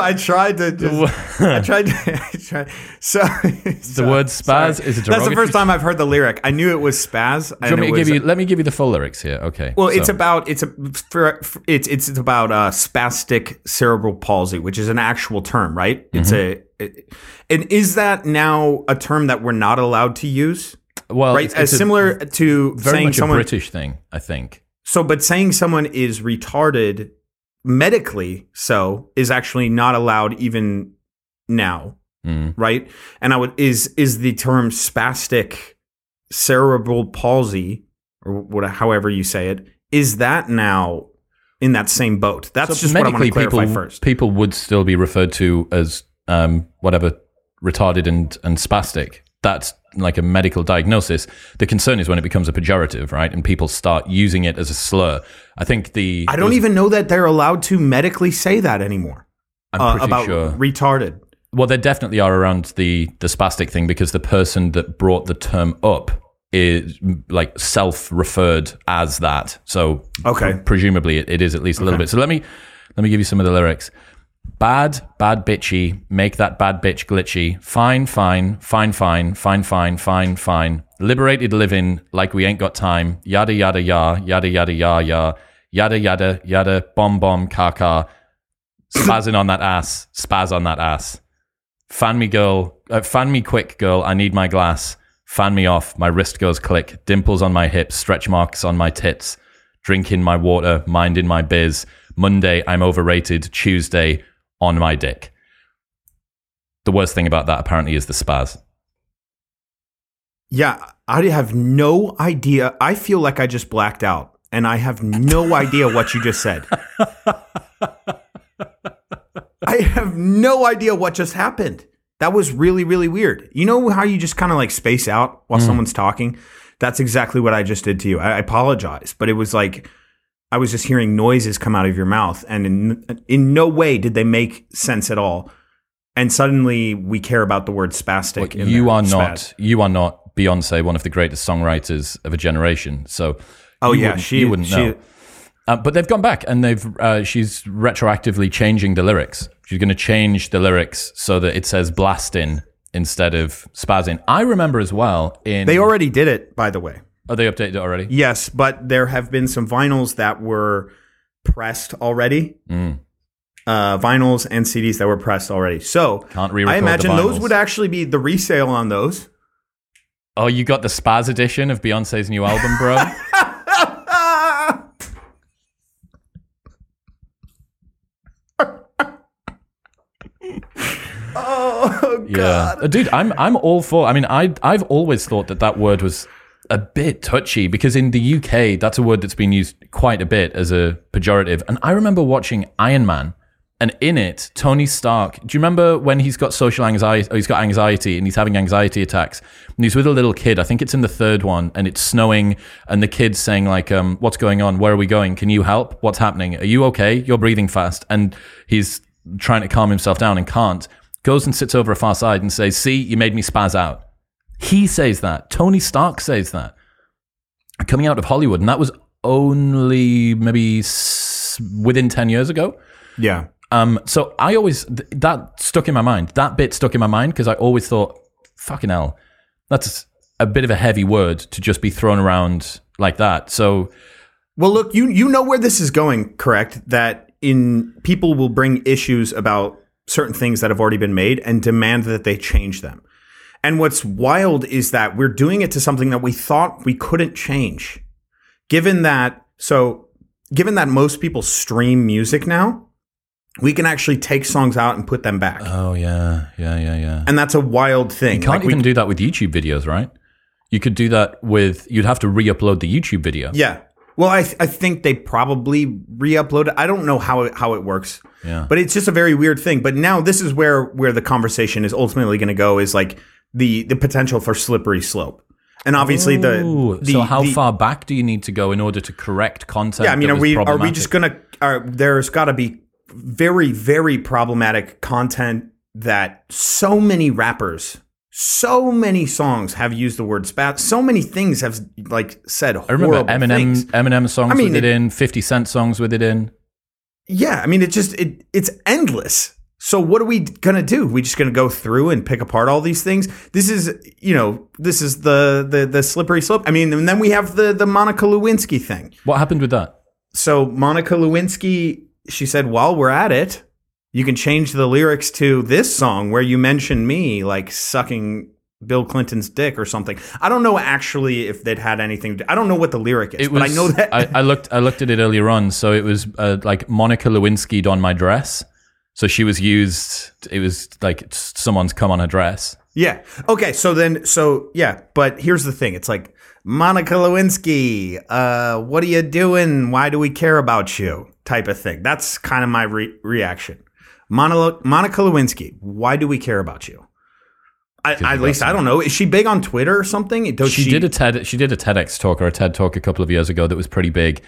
I tried to just, I tried to I tried, so The word spaz is a That's the first time I've heard the lyric. I knew it was spaz. Do you want me it to give was- you, let me give you the full lyrics here. Okay. Well, it's about it's a for, for- it's it's about uh, spastic cerebral palsy, which is an actual term, right? It's a it- and is that now a term that we're not allowed to use? well, Right, it's, as it's a similar to very saying much someone. a British thing, I think. so, but saying someone is retarded medically, so is actually not allowed even now, Mm. right? And I would is is the term spastic cerebral palsy or whatever however you say it, is that now in that same boat? That's So just what I want to clarify people, first. people would still be referred to as um, whatever retarded and, and spastic. That's like a medical diagnosis. The concern is when it becomes a pejorative, right? And people start using it as a slur. I think the I don't even know that they're allowed to medically say that anymore I'm uh, pretty about sure. retarded. Well, they definitely are around the the spastic thing because the person that brought the term up is like self-referred as that. So Okay. pre- presumably it, it is at least a little bit. So let me let me give you some of the lyrics. Bad, bad bitchy, make that bad bitch glitchy. Fine, fine, fine, fine, fine, fine, fine, fine. Liberated living like we ain't got time. Yada yada yada yada yada yada yada. Yada yada. Bomb bomb car car. Spazzing on that ass. Spaz on that ass. Fan me girl. Uh, fan me quick girl. I need my glass. Fan me off. My wrist goes click. Dimples on my hips. Stretch marks on my tits. Drinking my water. Minding my biz. Monday I'm overrated. Tuesday on my dick. The worst thing about that apparently is the spaz. Yeah, I have no idea. I feel like I just blacked out, and I have no idea what you just said. I have no idea what just happened. That was really, really weird. You know how you just kind of like space out while mm. someone's talking? That's exactly what I just did to you. I, I apologize, but it was like I was just hearing noises come out of your mouth, and in, in no way did they make sense at all. And suddenly we care about the word spastic. in you there. are not Spaz. you are not Beyonce, one of the greatest songwriters of a generation. So Oh yeah, wouldn't- she you wouldn't she, know. Uh, but they've gone back and they've uh, she's retroactively changing the lyrics. She's going to change the lyrics so that it says blasting instead of spazzing. I remember as well in They already did it, by the way. Oh they updated already. Yes, but there have been some vinyls that were pressed already. Mm. Uh, vinyls and CDs that were pressed already. So Can't re-record I imagine the those would actually be the resale on those. Oh, you got the spaz edition of Beyonce's new album, bro. oh Yeah, Uh, dude, I'm I'm all for. I mean, I I've always thought that that word was a bit touchy because in the UK, that's a word that's been used quite a bit as a pejorative. And I remember watching Iron Man, and in it, Tony Stark. Do you remember when he's got social anxiety? Or he's got anxiety and he's having anxiety attacks, and he's with a little kid. I think it's in the third one, and it's snowing, and the kid's saying like, um, "What's going on? Where are we going? Can you help? What's happening? Are you okay? You're breathing fast." And he's trying to calm himself down and can't. Goes and sits over a far side and says, "See, you made me spaz out." He says that. Tony Stark says that. Coming out of Hollywood, and that was only maybe s- within ten years ago. yeah. Um, so I always th- that stuck in my mind. That bit stuck in my mind because I always thought, "Fucking hell, that's a bit of a heavy word to just be thrown around like that." So Well, look, you you know where this is going, correct? That in people will bring issues about certain things that have already been made and demand that they change them. And what's wild is that we're doing it to something that we thought we couldn't change. Given that so given that most people stream music now, we can actually take songs out and put them back. oh yeah, yeah, yeah, yeah. and that's a wild thing. You can't Like, we- even do that with YouTube videos, right? You could do that with. You'd have to re-upload the YouTube video. Yeah. Well, I I think they probably re-upload it. I don't know how it, how it works. Yeah. But it's just a very weird thing. But now this is where where the conversation is ultimately going to go is like the the potential for slippery slope. And obviously the, the so how the- far back do you need to go in order to correct content? Yeah, I mean, are we are we just going to are there's got to be very very problematic content that so many rappers so many songs have used the word spat. So many things have like said I remember horrible Eminem things. Eminem songs I mean, with it, it- in, Fifty Cent songs with it in. Yeah, I mean, it just it it's endless. So what are we gonna do? We just gonna go through and pick apart all these things? This is you know this is the the the slippery slope. I mean, and then we have the the Monica Lewinsky thing. What happened with that? So Monica Lewinsky, she said, while we're at it, you can change the lyrics to this song where you mention me like sucking Bill Clinton's dick or something. I don't know actually if that had anything. To, I don't know what the lyric is, It was. but I know that. I, I looked. I looked at it earlier on. So it was uh, like Monica Lewinsky on my dress. So she was used. It was like someone's come on her dress. Yeah. Okay. So then, so yeah. But here's the thing. It's like Monica Lewinsky. Uh, what are you doing? Why do we care about you? Type of thing. That's kind of my re- reaction. Monica, Monica Lewinsky. Why do we care about you? I, at least I don't know. Is she big on Twitter or something? Does She, did a TED. She did a TEDx talk or a TED talk a couple of years ago that was pretty big.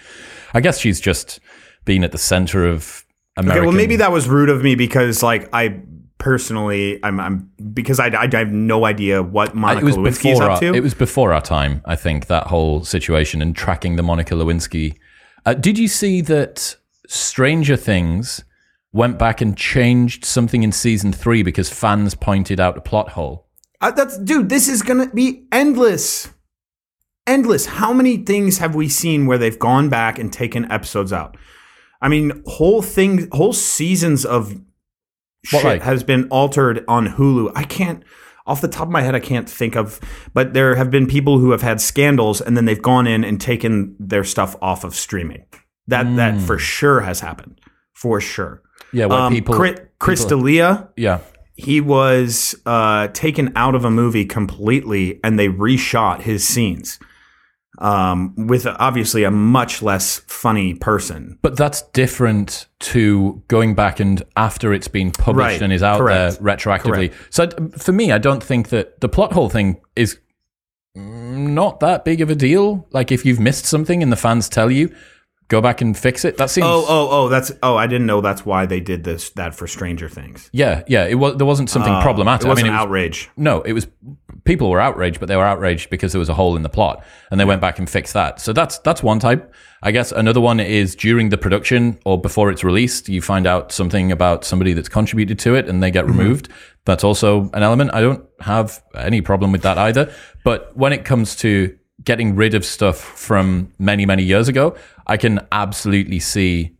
I guess she's just been at the center of American. Okay. Well, maybe that was rude of me because, like, I personally, I'm, I'm because I, I, have no idea what Monica it was Lewinsky is up our, to. it was before our time. I think that whole situation and tracking the Monica Lewinsky. Uh, did you see that Stranger Things went back and changed something in season three because fans pointed out a plot hole? Uh, that's dude. This is gonna be endless. endless. How many things have we seen where they've gone back and taken episodes out? I mean, whole thing, whole seasons of What, shit like? has been altered on Hulu. I can't, off the top of my head, I can't think of, but there have been people who have had scandals and then they've gone in and taken their stuff off of streaming. That that for sure has happened, for sure. Yeah, where Um, people. Chris, Chris D'Elia, yeah. he was uh, taken out of a movie completely, and they reshot his scenes um, with obviously a much less funny person. But that's different to going back and after it's been published Right. and is out Correct. there retroactively. So uh, for me, I don't think that the plot hole thing is mm, not that big of a deal. Like if you've missed something and the fans tell you, go back and fix it. That seems. Oh, oh, oh! That's oh, I didn't know that's why they did this that for Stranger Things. Yeah, yeah. It was there wasn't something Uh, problematic. It wasn't I mean, it was, outrage. no, it was people were outraged, but they were outraged because there was a hole in the plot, and they went back and fixed that. So that's that's one type. I guess another one is during the production or before it's released, you find out something about somebody that's contributed to it, and they get removed. That's also an element. I don't have any problem with that either. But when it comes to getting rid of stuff from many many years ago, I can absolutely see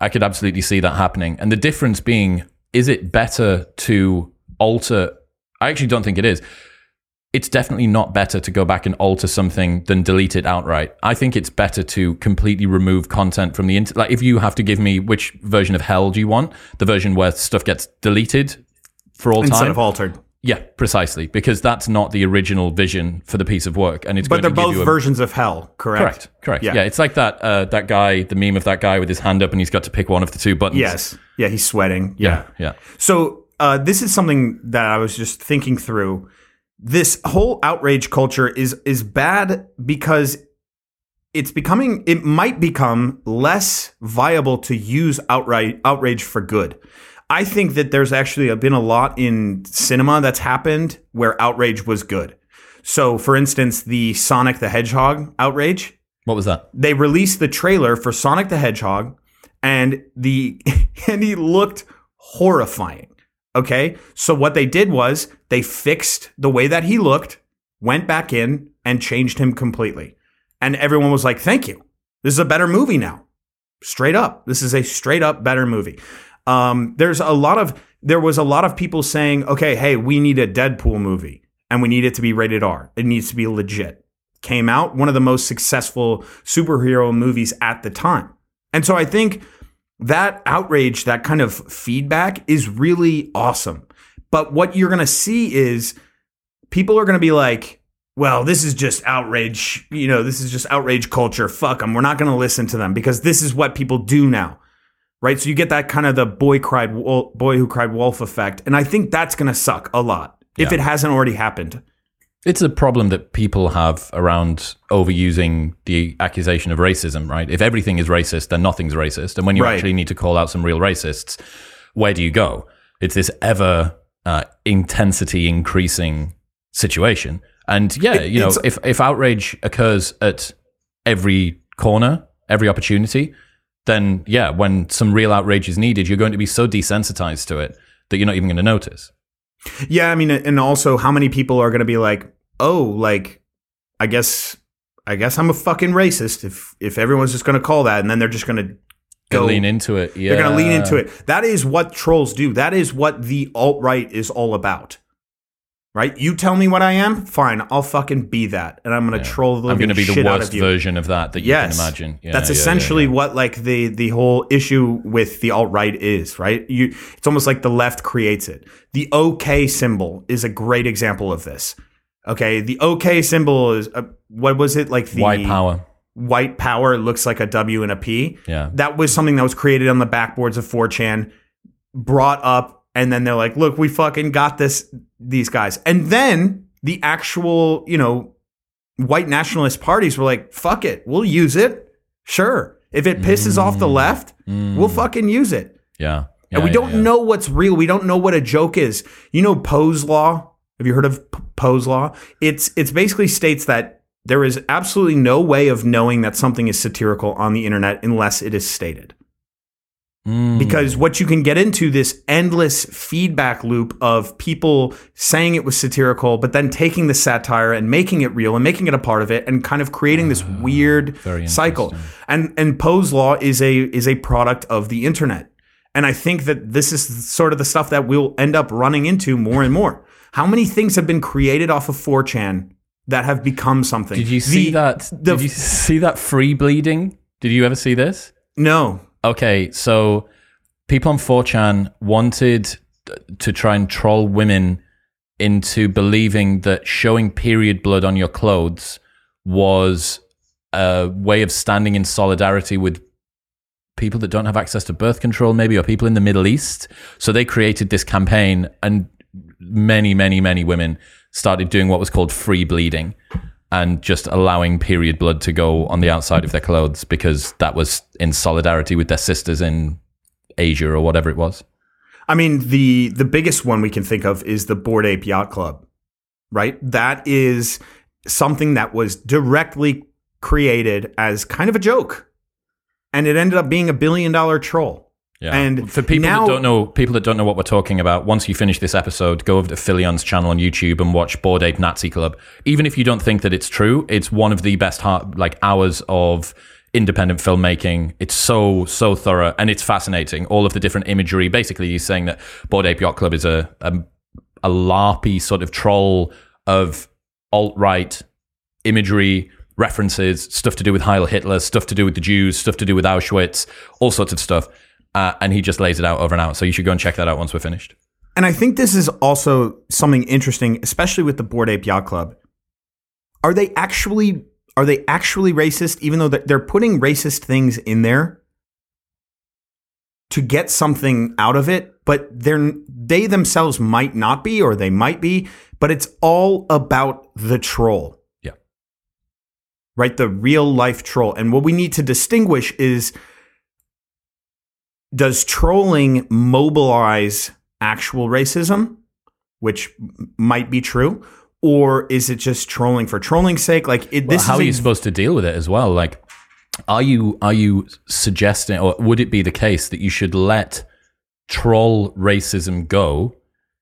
I could absolutely see that happening. And the difference being, is it better to alter? I actually don't think it is. It's definitely not better to go back and alter something than delete it outright. I think it's better to completely remove content from the internet. Like, if you have to give me which version of hell do you want, the version where stuff gets deleted for all Instead time? of altered, yeah, precisely, because that's not the original vision for the piece of work, and it's but going they're both a versions of hell. Correct. Correct, correct. Yeah. Yeah. it's like that uh, that guy, the meme of that guy with his hand up, and he's got to pick one of the two buttons. Yes. Yeah. He's sweating. yeah, yeah. So uh, this is something that I was just thinking through. This whole outrage culture is is bad because it's becoming it might become less viable to use outright outrage for good. I think that there's actually been a lot in cinema that's happened where outrage was good. So, for instance, the Sonic the Hedgehog outrage, What was that? they released the trailer for Sonic the Hedgehog and the and he looked horrifying. Okay? So what they did was they fixed the way that he looked, went back in and changed him completely. And everyone was like, "Thank you. This is a better movie now." Straight up. This is a straight up better movie. Um, there's a lot of there was a lot of people saying, "Okay, hey, we need a Deadpool movie and we need it to be rated R. It needs to be legit." Came out one of the most successful superhero movies at the time. And so I think that outrage, that kind of feedback is really awesome. But what you're going to see is people are going to be like, well, this is just outrage. You know, this is just outrage culture. Fuck them. We're not going to listen to them because this is what people do now. Right. So you get that kind of the boy cried, boy who cried wolf effect. And I think that's going to suck a lot if it hasn't already happened. It's a problem that people have around overusing the accusation of racism, right? If everything is racist, then nothing's racist. And when you Right. actually need to call out some real racists, where do you go? It's this ever uh, intensity increasing situation. And yeah, It- you know, if, if outrage occurs at every corner, every opportunity, then yeah, when some real outrage is needed, you're going to be so desensitized to it that you're not even going to notice. Yeah, I mean, and also how many people are going to be like, oh, like, I guess, I guess I'm a fucking racist if if everyone's just going to call that, and then they're just going to Go go lean into it. Yeah. They're going to lean into it. That is what trolls do. That is what the alt right is all about. Right? You tell me what I am, fine. I'll fucking be that, and I'm going to troll the shit I'm to be the worst of version of that that you yes, can imagine. Yeah, that's yeah, yeah, essentially yeah. what like the the whole issue with the alt right is. Right? You, it's almost like the left creates it. The OK symbol is a great example of this. Okay, the OK symbol is uh, what was it like? The white power. White power looks like a W and a P Yeah. that was something that was created on the backboards of 4chan, brought up, and then they're like, look, we fucking got this, these guys. And then the actual, you know, white nationalist parties were like, fuck it, we'll use it. Sure. If it pisses off the left, we'll fucking use it. Yeah. And Mm. We yeah, don't yeah. know what's real. We don't know what a joke is. You know Poe's law? Have you heard of Poe's law? It's it's basically states that there is absolutely no way of knowing that something is satirical on the internet unless it is stated. Mm. Because what you can get into this endless feedback loop of people saying it was satirical, but then taking the satire and making it real and making it a part of it and kind of creating this ah, weird cycle. And and Poe's law is a is a product of the internet. And I think that this is sort of the stuff that we'll end up running into more and more. How many things have been created off of 4chan that have become something? Did you see The- that? the- did you see that free bleeding? Did you ever see this? No. Okay, so people on 4chan wanted to try and troll women into believing that showing period blood on your clothes was a way of standing in solidarity with people that don't have access to birth control, maybe, or people in the Middle East. So they created this campaign, and many, many, many women started doing what was called free bleeding and just allowing period blood to go on the outside of their clothes because that was in solidarity with their sisters in Asia or whatever it was. I mean, the the biggest one we can think of is the Bored Ape Yacht Club, right? That is something that was directly created as kind of a joke, and it ended up being a billion dollar troll. Yeah. And for people now- that don't know, people that don't know what we're talking about, once you finish this episode, go over to Philion's channel on YouTube and watch Bored Ape Nazi Club. Even if you don't think that it's true, it's one of the best heart, like hours of independent filmmaking. It's so so thorough and it's fascinating. All of the different imagery. Basically, he's saying that Bored Ape Yacht Club is a a, a larpy sort of troll of alt right imagery, references, stuff to do with Heil Hitler, stuff to do with the Jews, stuff to do with Auschwitz, all sorts of stuff. Uh, and he just lays it out over and out. So you should go and check that out once we're finished. And I think this is also something interesting, especially with the Bored Ape Yacht Club. Are they actually are they actually racist? Even though they're they're putting racist things in there to get something out of it, but they're they themselves might not be, or they might be. But it's all about the troll. Yeah. right? The real life troll. And what we need to distinguish is does trolling mobilize actual racism, which might be true, or is it just trolling for trolling's sake? Like it, Well, this how are you supposed to deal with it as well? Like, are you are you suggesting, or would it be the case that you should let troll racism go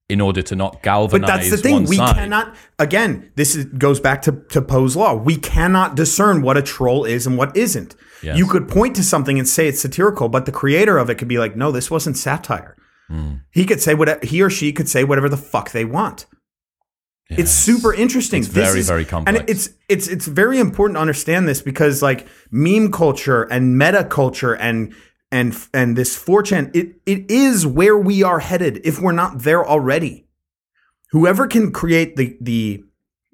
in order to not galvanize? But that's the thing. We side? cannot. Again, this is, goes back to, to Poe's law. We cannot discern what a troll is and what isn't. Yes. You could point to something and say it's satirical, but the creator of it could be like, "No, this wasn't satire." Hmm. He could say what he or she could say whatever the fuck they want. It's super interesting. It's This very, is- very complex. And it's it's it's very important to understand this because like meme culture and meta culture and and and this 4chan, it it is where we are headed if we're not there already. Whoever can create the the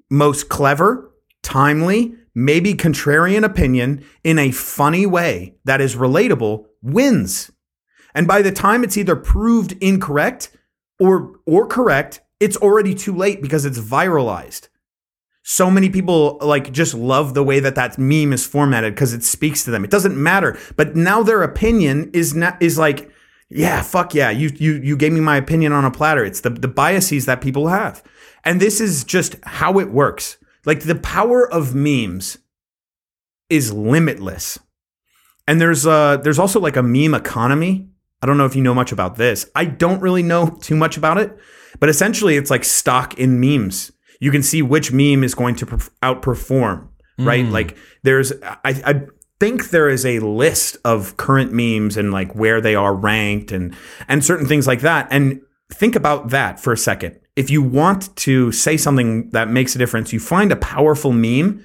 most clever, timely, maybe contrarian opinion in a funny way that is relatable wins. And by the time it's either proved incorrect or or correct, it's already too late because it's viralized. So many people like just love the way that that meme is formatted because it speaks to them. It doesn't matter, but now their opinion is not is like, yeah, fuck yeah, you you you gave me my opinion on a platter. It's the the biases that people have, and this is just how it works. Like the power of memes is limitless, and there's uh there's also like a meme economy. I don't know if you know much about this. I don't really know too much about it, but essentially it's like stock in memes. You can see which meme is going to perf- outperform, right? Like there's, I, I think there is a list of current memes and like where they are ranked and and certain things like that. And think about that for a second. If you want to say something that makes a difference, you find a powerful meme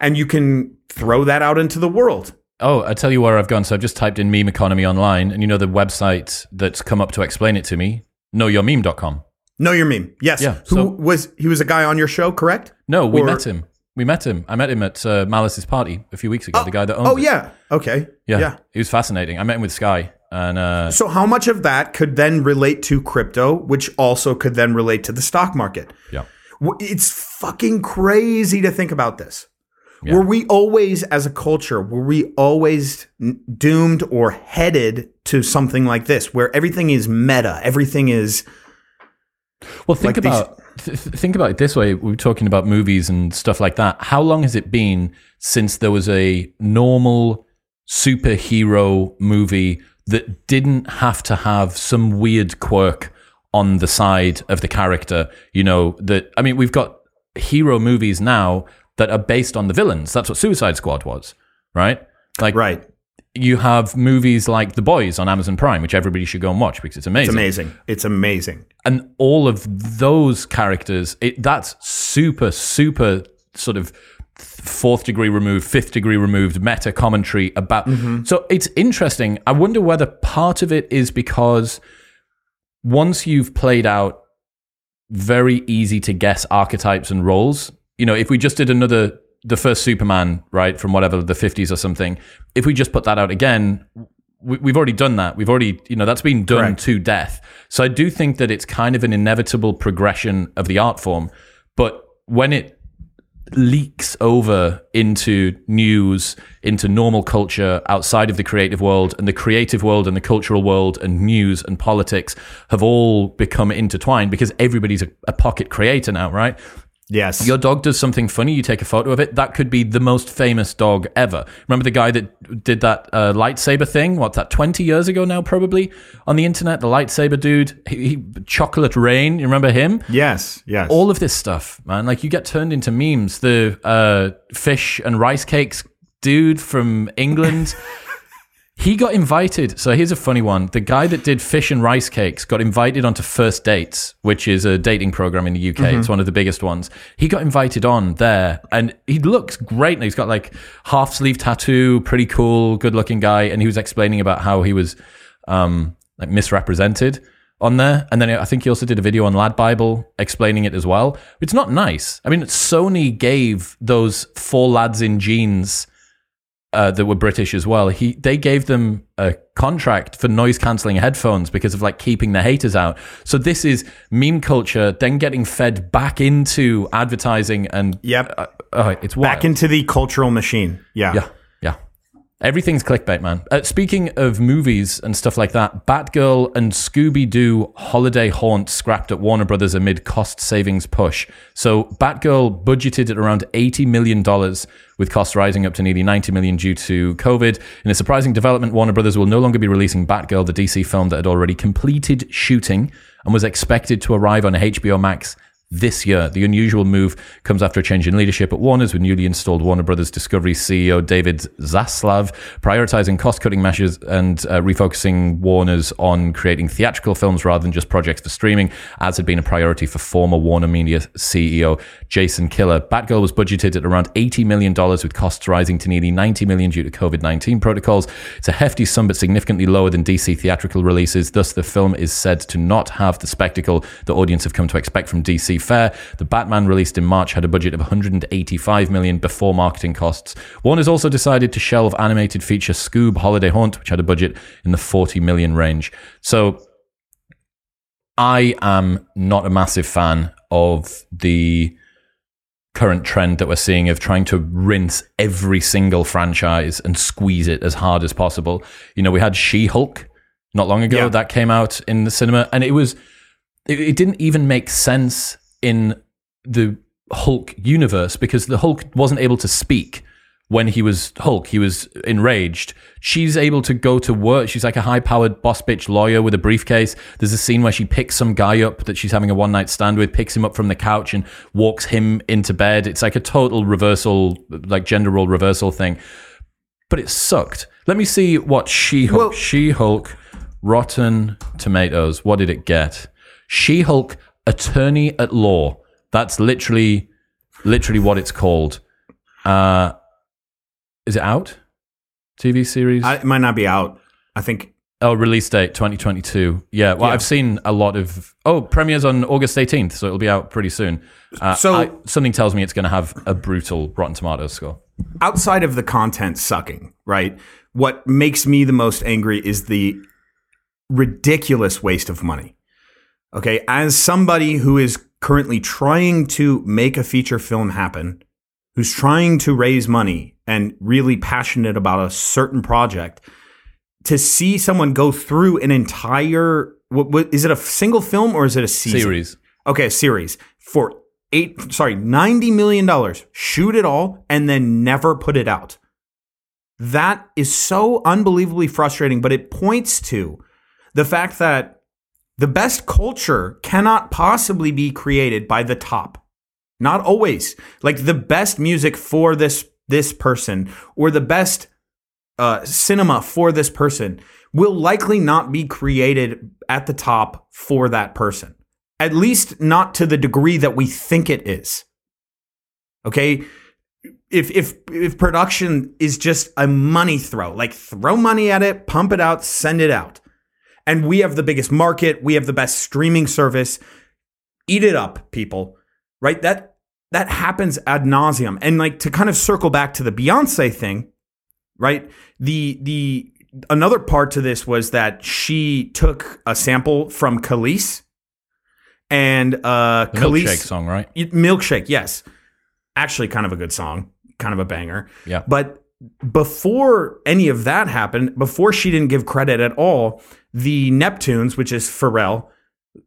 and you can throw that out into the world. Oh, I tell you where I've gone. So I've just typed in meme economy online, and you know the website that's come up to explain it to me? KnowYourMeme.com. Know your meme. Yes. Yeah, Who so- was he was a guy on your show, correct? No, we Or- met him. We met him. I met him at uh, Malice's party a few weeks ago. the guy that owns Oh it. yeah. Okay. yeah, yeah. He was fascinating. I met him with Sky, and uh, So how much of that could then relate to crypto, which also could then relate to the stock market? yeah, It's fucking crazy to think about this. Yeah. Were we always, as a culture, were we always doomed or headed to something like this, where everything is meta, everything is Well, think Like about th- th- think about it this way. We are talking about movies and stuff like that. How long has it been since there was a normal superhero movie that didn't have to have some weird quirk on the side of the character. You know, that, I mean, we've got hero movies now that are based on the villains. That's what Suicide Squad was, right? Like, Right. you have movies like The Boys on Amazon Prime, which everybody should go and watch because it's amazing. It's amazing. It's amazing. And all of those characters, it, that's super, super sort of fourth degree removed, fifth degree removed meta commentary about. Mm-hmm. So it's interesting. I wonder whether part of it is because once you've played out very easy to guess archetypes and roles, you know, if we just did another, the first Superman, right, from whatever, the 50s or something, if we just put that out again, we, we've already done that. We've already, you know, that's been done Correct. to death. So I do think that it's kind of an inevitable progression of the art form. But when it leaks over into news, into normal culture outside of the creative world, and the creative world and the cultural world and news and politics have all become intertwined because everybody's a, a pocket creator now, right? Yes. Your dog does something funny, you take a photo of it. That could be the most famous dog ever. Remember the guy that did that uh, lightsaber thing? What's that, 20 years ago now, probably? On the internet, the lightsaber dude, he, he, Chocolate Rain, you remember him? yes. Yes. all of this stuff, man. Like you get turned into memes. The uh, fish and rice cakes dude from England. he got invited. So here's a funny one. The guy that did fish and rice cakes got invited onto First Dates, which is a dating program in the UK. It's one of the biggest ones. He got invited on there and he looks great. Now He's got like half sleeve tattoo, pretty cool, good looking guy. And he was explaining about how he was um, like misrepresented on there. And then I think he also did a video on Lad Bible explaining it as well. It's not nice. I mean, Sony gave those four lads in jeans uh, that were British as well. He they gave them a contract for noise cancelling headphones because of like keeping the haters out. So this is meme culture then getting fed back into advertising and Yep. uh, uh, it's wild. Back into the cultural machine. Yeah. Yeah, yeah. Everything's clickbait, man. Uh, speaking of movies and stuff like that, Batgirl and Scooby Doo Holiday Haunt scrapped at Warner Brothers amid cost savings push. So, Batgirl budgeted at around $80 million, with costs rising up to nearly 90 million due to COVID. In a surprising development, Warner Brothers will no longer be releasing Batgirl, the DC film that had already completed shooting and was expected to arrive on HBO Max this year. The unusual move comes after a change in leadership at Warner's, with newly installed Warner Brothers Discovery CEO David Zaslav prioritizing cost cutting measures and uh, refocusing Warner's on creating theatrical films rather than just projects for streaming, as had been a priority for former Warner Media CEO Jason Kilar. Batgirl was budgeted at around $80 million, with costs rising to nearly 90 million due to COVID 19 protocols. It's a hefty sum, but significantly lower than DC theatrical releases. Thus, the film is said to not have the spectacle the audience have come to expect from DC Fair. The Batman released in March had a budget of 185 million before marketing costs. Warner's also decided to shelve animated feature Scoob Holiday Haunt, which had a budget in the 40 million range. So I am not a massive fan of the current trend that we're seeing of trying to rinse every single franchise and squeeze it as hard as possible. You know, we had She Hulk not long ago Yeah. that came out in the cinema, and it was it, it didn't even make sense in the Hulk universe because the Hulk wasn't able to speak when he was Hulk. He was enraged. She's able to go to work. She's like a high powered boss bitch lawyer with a briefcase. There's a scene where she picks some guy up that she's having a one night stand with, picks him up from the couch and walks him into bed. It's like a total reversal, like gender role reversal thing. But it sucked. Let me see what She Hulk, She Hulk, Rotten Tomatoes. What did it get? She Hulk, Attorney at Law. That's literally, literally what it's called. Uh, is it out? TV series? I, it might not be out. I think. oh, release date 2022. Yeah. Well, Yeah. I've seen a lot of. Oh, premieres on August 18th, so it'll be out pretty soon. Uh, So- I- something tells me it's going to have a brutal Rotten Tomatoes score. outside of the content sucking, right? What makes me the most angry is the ridiculous waste of money. Okay, as somebody who is currently trying to make a feature film happen, who's trying to raise money and really passionate about a certain project, to see someone go through an entire what, what is it a single film or is it a season? Series. Okay, a series for eight, sorry, ninety million dollars. Shoot it all and then never put it out. that is so unbelievably frustrating, but it points to the fact that the best culture cannot possibly be created by the top. Not always. Like the best music for this this person or the best uh, cinema for this person will likely not be created at the top for that person. At least not to the degree that we think it is. Okay? If if if production is just a money throw, like throw money at it, pump it out, send it out. And we have the biggest market, we have the best streaming service. Eat it up, people. Right? That that happens ad nauseum. And like to kind of circle back to the Beyonce thing, right? The the another part to this was that she took a sample from Kelis and uh The Kelis milkshake song, right? Milkshake, yes. Actually kind of a good song, kind of a banger. Yeah. But before any of that happened, before she didn't give credit at all, the Neptunes, which is Pharrell,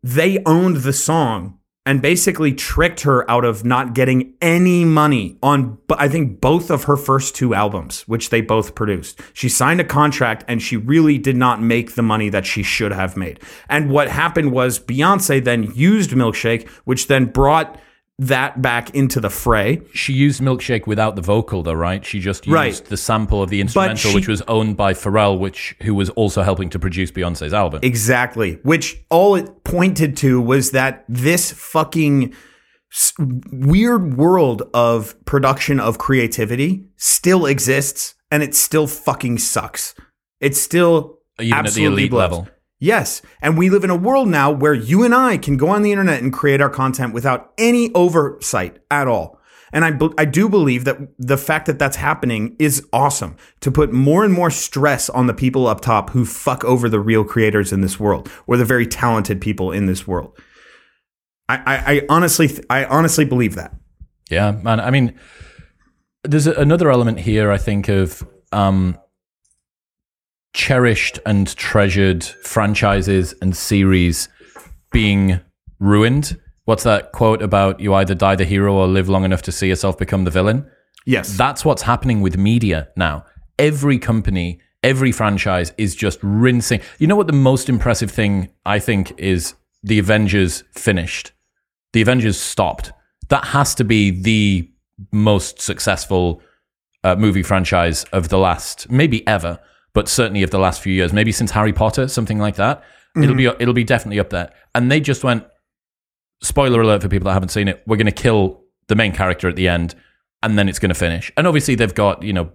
they owned the song and basically tricked her out of not getting any money on I think both of her first two albums, which they both produced. She signed a contract and she really did not make the money that she should have made. And what happened was Beyonce then used Milkshake, which then brought that back into the fray. She used Milkshake without the vocal, though, right? She just used Right. the sample of the instrumental, she- which was owned by Pharrell, which who was also helping to produce Beyonce's album. Exactly. Which all it pointed to was that this fucking weird world of production of creativity still exists and it still fucking sucks. It still Even at the absolutely elite blows. level. Yes. And we live in a world now where you and I can go on the internet and create our content without any oversight at all. And I, I do believe that the fact that that's happening is awesome to put more and more stress on the people up top who fuck over the real creators in this world or the very talented people in this world. I, I, I honestly, I honestly believe that. Yeah, man. I mean, there's another element here, I think, of um, cherished and treasured franchises and series being ruined. What's that quote about you either die the hero or live long enough to see yourself become the villain? Yes. That's what's happening with media now. Every company, every franchise is just rinsing. You know what the most impressive thing I think is the Avengers finished. The Avengers stopped. That has to be the most successful uh, movie franchise of the last maybe ever, but certainly of the last few years. Maybe since Harry Potter, something like that. It'll be mm-hmm. it'll be definitely up there. And they just went spoiler alert for people that haven't seen it. We're going to kill the main character at the end, and then it's going to finish. And obviously, they've got you know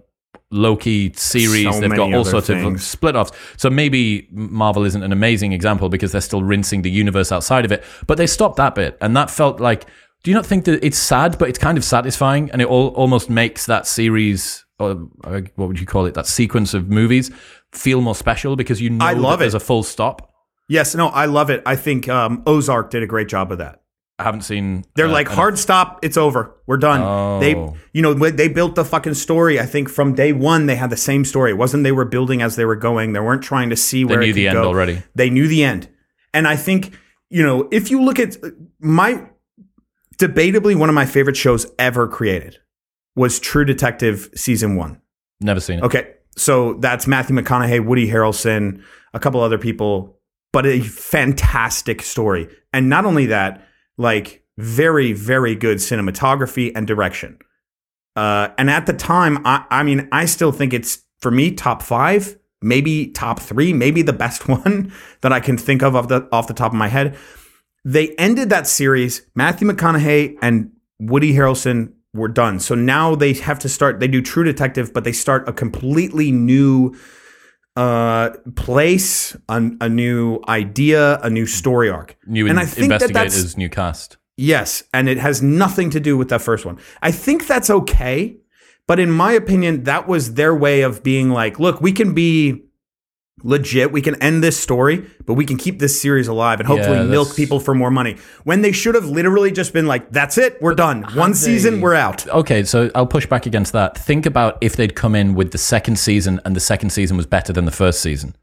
Loki series. So they've got all sorts of things. split offs. So maybe Marvel isn't an amazing example because they're still rinsing the universe outside of it. But they stopped that bit, and that felt like. Do you not think that it's sad, but it's kind of satisfying, and it all, almost makes that series, or uh, what would you call it, that sequence of movies, feel more special because you know I love that there's a full stop. yes. No, I love it. I think um, Ozark did a great job of that. I haven't seen. They're uh, like hard stop. It's over. We're done. Oh. They, you know, they built the fucking story. I think from day one they had the same story. It wasn't they were building as they were going. They weren't trying to see where knew it could the end go. already. They knew the end. And I think you know if you look at my debatably one of my favorite shows ever created was True Detective season one. Never seen it. Okay, so that's Matthew McConaughey, Woody Harrelson, a couple other people, but a fantastic story. And not only that, like very, very good cinematography and direction. Uh, and at the time, I, I mean, I still think it's for me top five, maybe top three, maybe the best one that I can think of off the off the top of my head. They ended that series. Matthew McConaughey and Woody Harrelson were done. So now they have to start. They do True Detective, but they start a completely new uh place a, a new idea a new story arc New and in- i think that investigators, that's new cast. Yes, and it has nothing to do with that first one. I think that's okay, but in my opinion, that was their way of being like, look, we can be legit, we can end this story, but we can keep this series alive and hopefully Yeah, milk people for more money. When they should have literally just been like, that's it, we're done. One season, we're out. Okay, so I'll push back against that. Think about if they'd come in with the second season and the second season was better than the first season.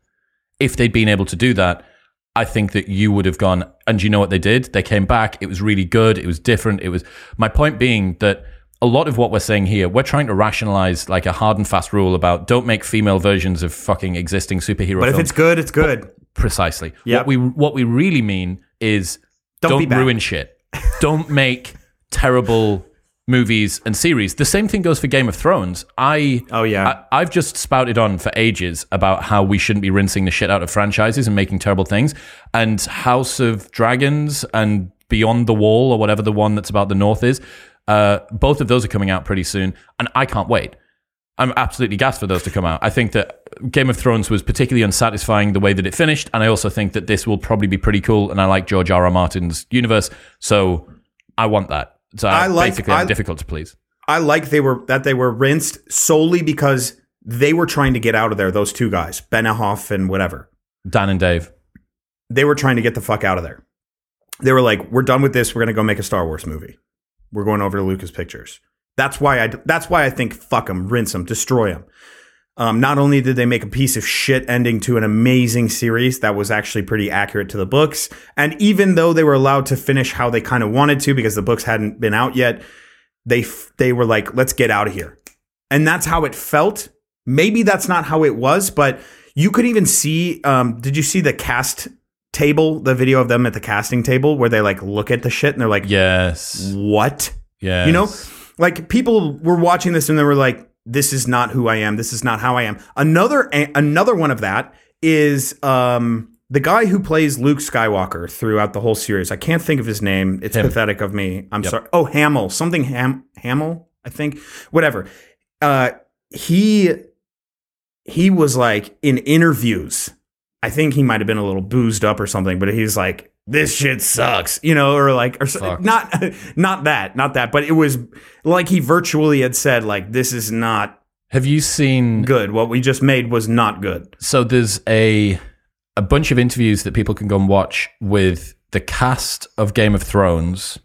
If they'd been able to do that, I think that you would have gone. And you know what they did? They came back. It was really good. It was different. It was my point being that a lot of what we're saying here, we're trying to rationalize like a hard and fast rule about don't make female versions of fucking existing superhero But if it's good, it's good. Precisely. Yep. What we what we really mean is Don't don't, ruin shit. don't make terrible movies and series. The same thing goes for Game of Thrones. I Oh, yeah. I, I've just spouted on for ages about how we shouldn't be rinsing the shit out of franchises and making terrible things. And House of Dragons and Beyond the Wall or whatever the one that's about the North is. Uh, both of those are coming out pretty soon, and I can't wait. I'm absolutely gassed for those to come out. I think that Game of Thrones was particularly unsatisfying the way that it finished, and I also think that this will probably be pretty cool. And I like George R. R. Martin's universe, so I want that. So I like- basically, I'm I- difficult to please. I like they were that they were rinsed solely because they were trying to get out of there. Those two guys, Benioff and whatever, Dan and Dave. they were trying to get the fuck out of there. They were like, "We're done with this. We're gonna go make a Star Wars movie. We're going over to Lucas Pictures." That's why I. That's why I think fuck them, rinse them, destroy them. Um, not only did they make a piece of shit ending to an amazing series that was actually pretty accurate to the books, and even though they were allowed to finish how they kind of wanted to because the books hadn't been out yet, they f- they were like, "Let's get out of here," and that's how it felt. Maybe that's not how it was, but you could even see. Um, did you see the cast table, the video of them at the casting table where they like look at the shit and they're like, Yes. "What?" Yeah. You know, like people were watching this and they were like, "This is not who I am. This is not how I am." Another another one of that is um, the guy who plays Luke Skywalker throughout the whole series. I can't think of his name. It's Him. pathetic of me. I'm sorry. Oh, Hamill, something Ham Hamill, I think. Whatever. Uh, he he was like in interviews. I think he might have been a little boozed up or something, but he's like, "This shit sucks," you know, or like, or Fuck. not, not that, not that, but it was like he virtually had said, like, "This is not Have you seen? good. What we just made was not good." So there's a a bunch of interviews that people can go and watch with the cast of Game of Thrones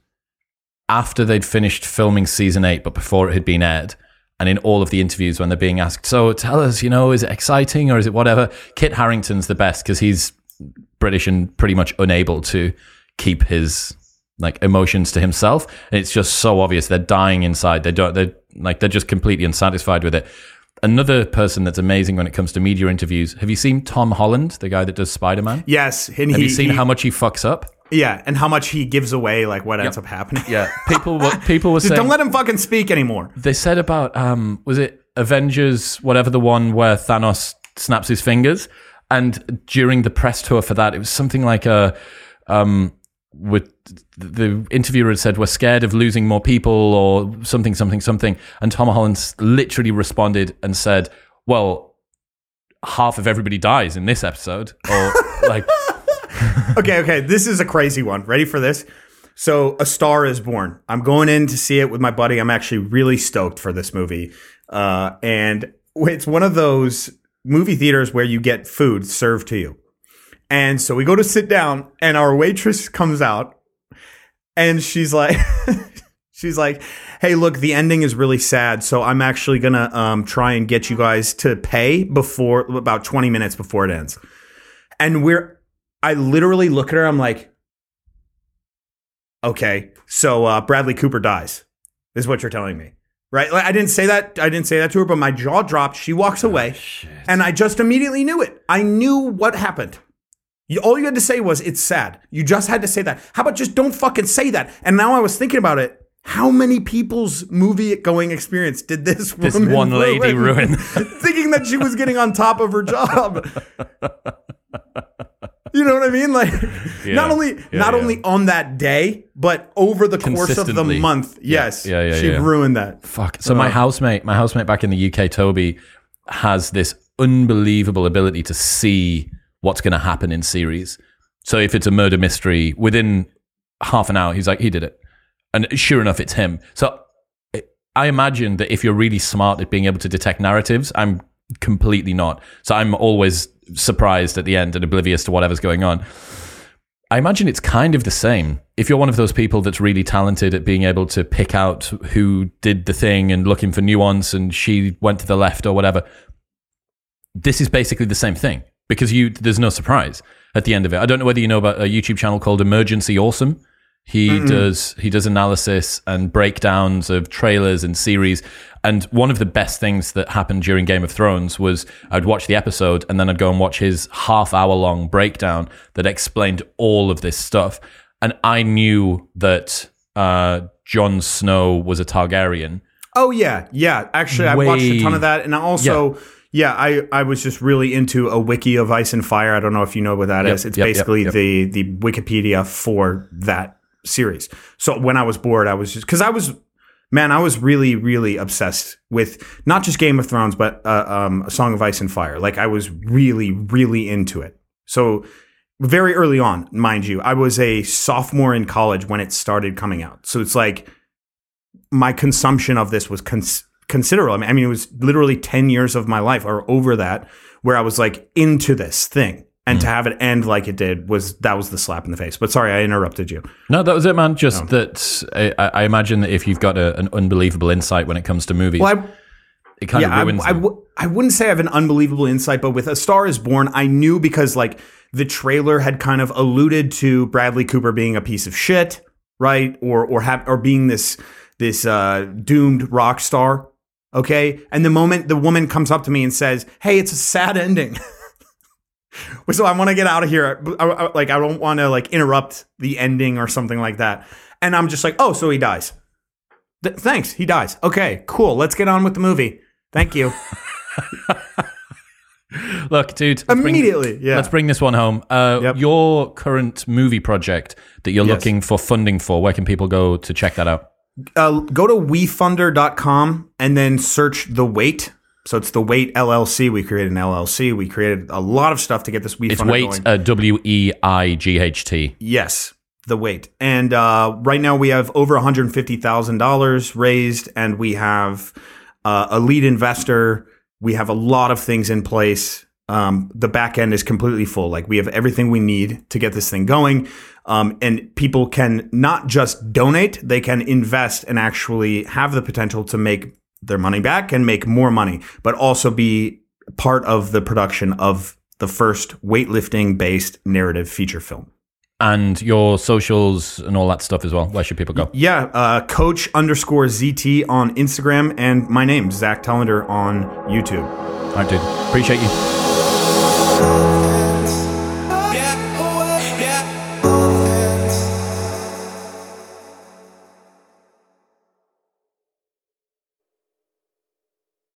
after they'd finished filming season eight, but before it had been aired. And in all of the interviews, when they're being asked, so tell us, you know, is it exciting or is it whatever? Kit Harington's the best because he's British and pretty much unable to keep his like emotions to himself. And it's just so obvious they're dying inside. They don't. They're like they're just completely unsatisfied with it. Another person that's amazing when it comes to media interviews. Have you seen Tom Holland, the guy that does Spider Man? Yes, Have he, you seen he- how much he fucks up? Yeah, and how much he gives away, like what ends up happening. Yeah, people. were people were Just saying don't let him fucking speak anymore. they said about um was it Avengers whatever the one where Thanos snaps his fingers and during the press tour for that it was something like a um with the interviewer had said we're scared of losing more people or something something something and Tom Holland literally responded and said well half of everybody dies in this episode or like okay, okay. This is a crazy one. Ready for this? So, A Star is Born. I'm going in to see it with my buddy. I'm actually really stoked for this movie. Uh, and it's one of those movie theaters where you get food served to you. And so we go to sit down, and our waitress comes out, and she's like, she's like, "Hey, look, the ending is really sad, so I'm actually gonna um, try and get you guys to pay before about 20 minutes before it ends." And we're, I literally look at her, I'm like, "Okay, so uh, Bradley Cooper dies." This is what you're telling me, right? Like, I didn't say that. I didn't say that to her, but my jaw dropped. She walks away, and I just immediately knew it. I knew what happened. You, all you had to say was, it's sad. You just had to say that. How about just don't fucking say that? And now I was thinking about it. How many people's movie going experience did this, This woman one lady ruin. thinking that she was getting on top of her job. you know what I mean? Like, not only yeah, not yeah. only on that day, but over the course of the month. Yes, yeah, yeah, she yeah. ruined that. Fuck. So my uh, housemate, my housemate back in the UK, Toby, has this unbelievable ability to see what's going to happen in series. So if it's a murder mystery, within half an hour, he's like, he did it, and sure enough, it's him. So I imagine that if you're really smart at being able to detect narratives, I'm completely not. So I'm always surprised at the end and oblivious to whatever's going on. I imagine it's kind of the same. If you're one of those people that's really talented at being able to pick out who did the thing and looking for nuance and she went to the left or whatever, this is basically the same thing because you there's no surprise at the end of it. I don't know whether you know about a YouTube channel called Emergency Awesome. He does he does analysis and breakdowns of trailers and series. And one of the best things that happened during Game of Thrones was I'd watch the episode and then I'd go and watch his half hour long breakdown that explained all of this stuff. And I knew that uh, Jon Snow was a Targaryen. Oh yeah, yeah. Actually, I watched a ton of that, and I also. Yeah, I, I was just really into a wiki of Ice and Fire. I don't know if you know what that is. Yep, It's yep, yep, basically yep. the the Wikipedia for that series. So when I was bored, I was just because I was man, I was really really obsessed with not just Game of Thrones, but uh, um, A Song of Ice and Fire. Like I was really really into it. So very early on, mind you, I was a sophomore in college when it started coming out. So it's like my consumption of this was cons- considerable. I mean, I mean, it was literally 10 years of my life or over that where I was like into this thing. And to have it end like it did was that was the slap in the face. But sorry, I interrupted you. No, that was it, man. Just that I, I imagine that if you've got a, an unbelievable insight when it comes to movies, Well, I, it kind yeah, of ruins I, I, w- I wouldn't say I have an unbelievable insight, but with A Star is Born, I knew because like the trailer had kind of alluded to Bradley Cooper being a piece of shit, right? Or or have or being this this uh, doomed rock star. Okay, and the moment the woman comes up to me and says, "Hey, it's a sad ending." so I want to get out of here. I- I- like I don't want to like interrupt the ending or something like that. And I'm just like, "Oh, so he dies." Th- thanks, he dies. Okay, cool. Let's get on with the movie. Thank you. Look, dude, let's bring- Immediately, yeah. Let's bring this one home. Uh, Yep. Your current movie project that you're Yes. looking for funding for, where can people go to check that out? uh, go to wefunder.com and then search the weight. So it's the Weight LLC. We created an LLC. We created a lot of stuff to get this WeFunder It's Weight, going. uh, W E I G H T. Yes, the weight. And uh, right now we have over $150,000 raised, and we have uh, a lead investor. We have a lot of things in place. Um, the back end is completely full. Like we have everything we need to get this thing going. Um, and people can not just donate, they can invest and actually have the potential to make their money back and make more money, but also be part of the production of the first weightlifting based narrative feature film. And your socials and all that stuff as well. Where should people go? Yeah, uh, coach underscore ZT on Instagram and my name, Zack Telander on YouTube. All right, dude. Appreciate you.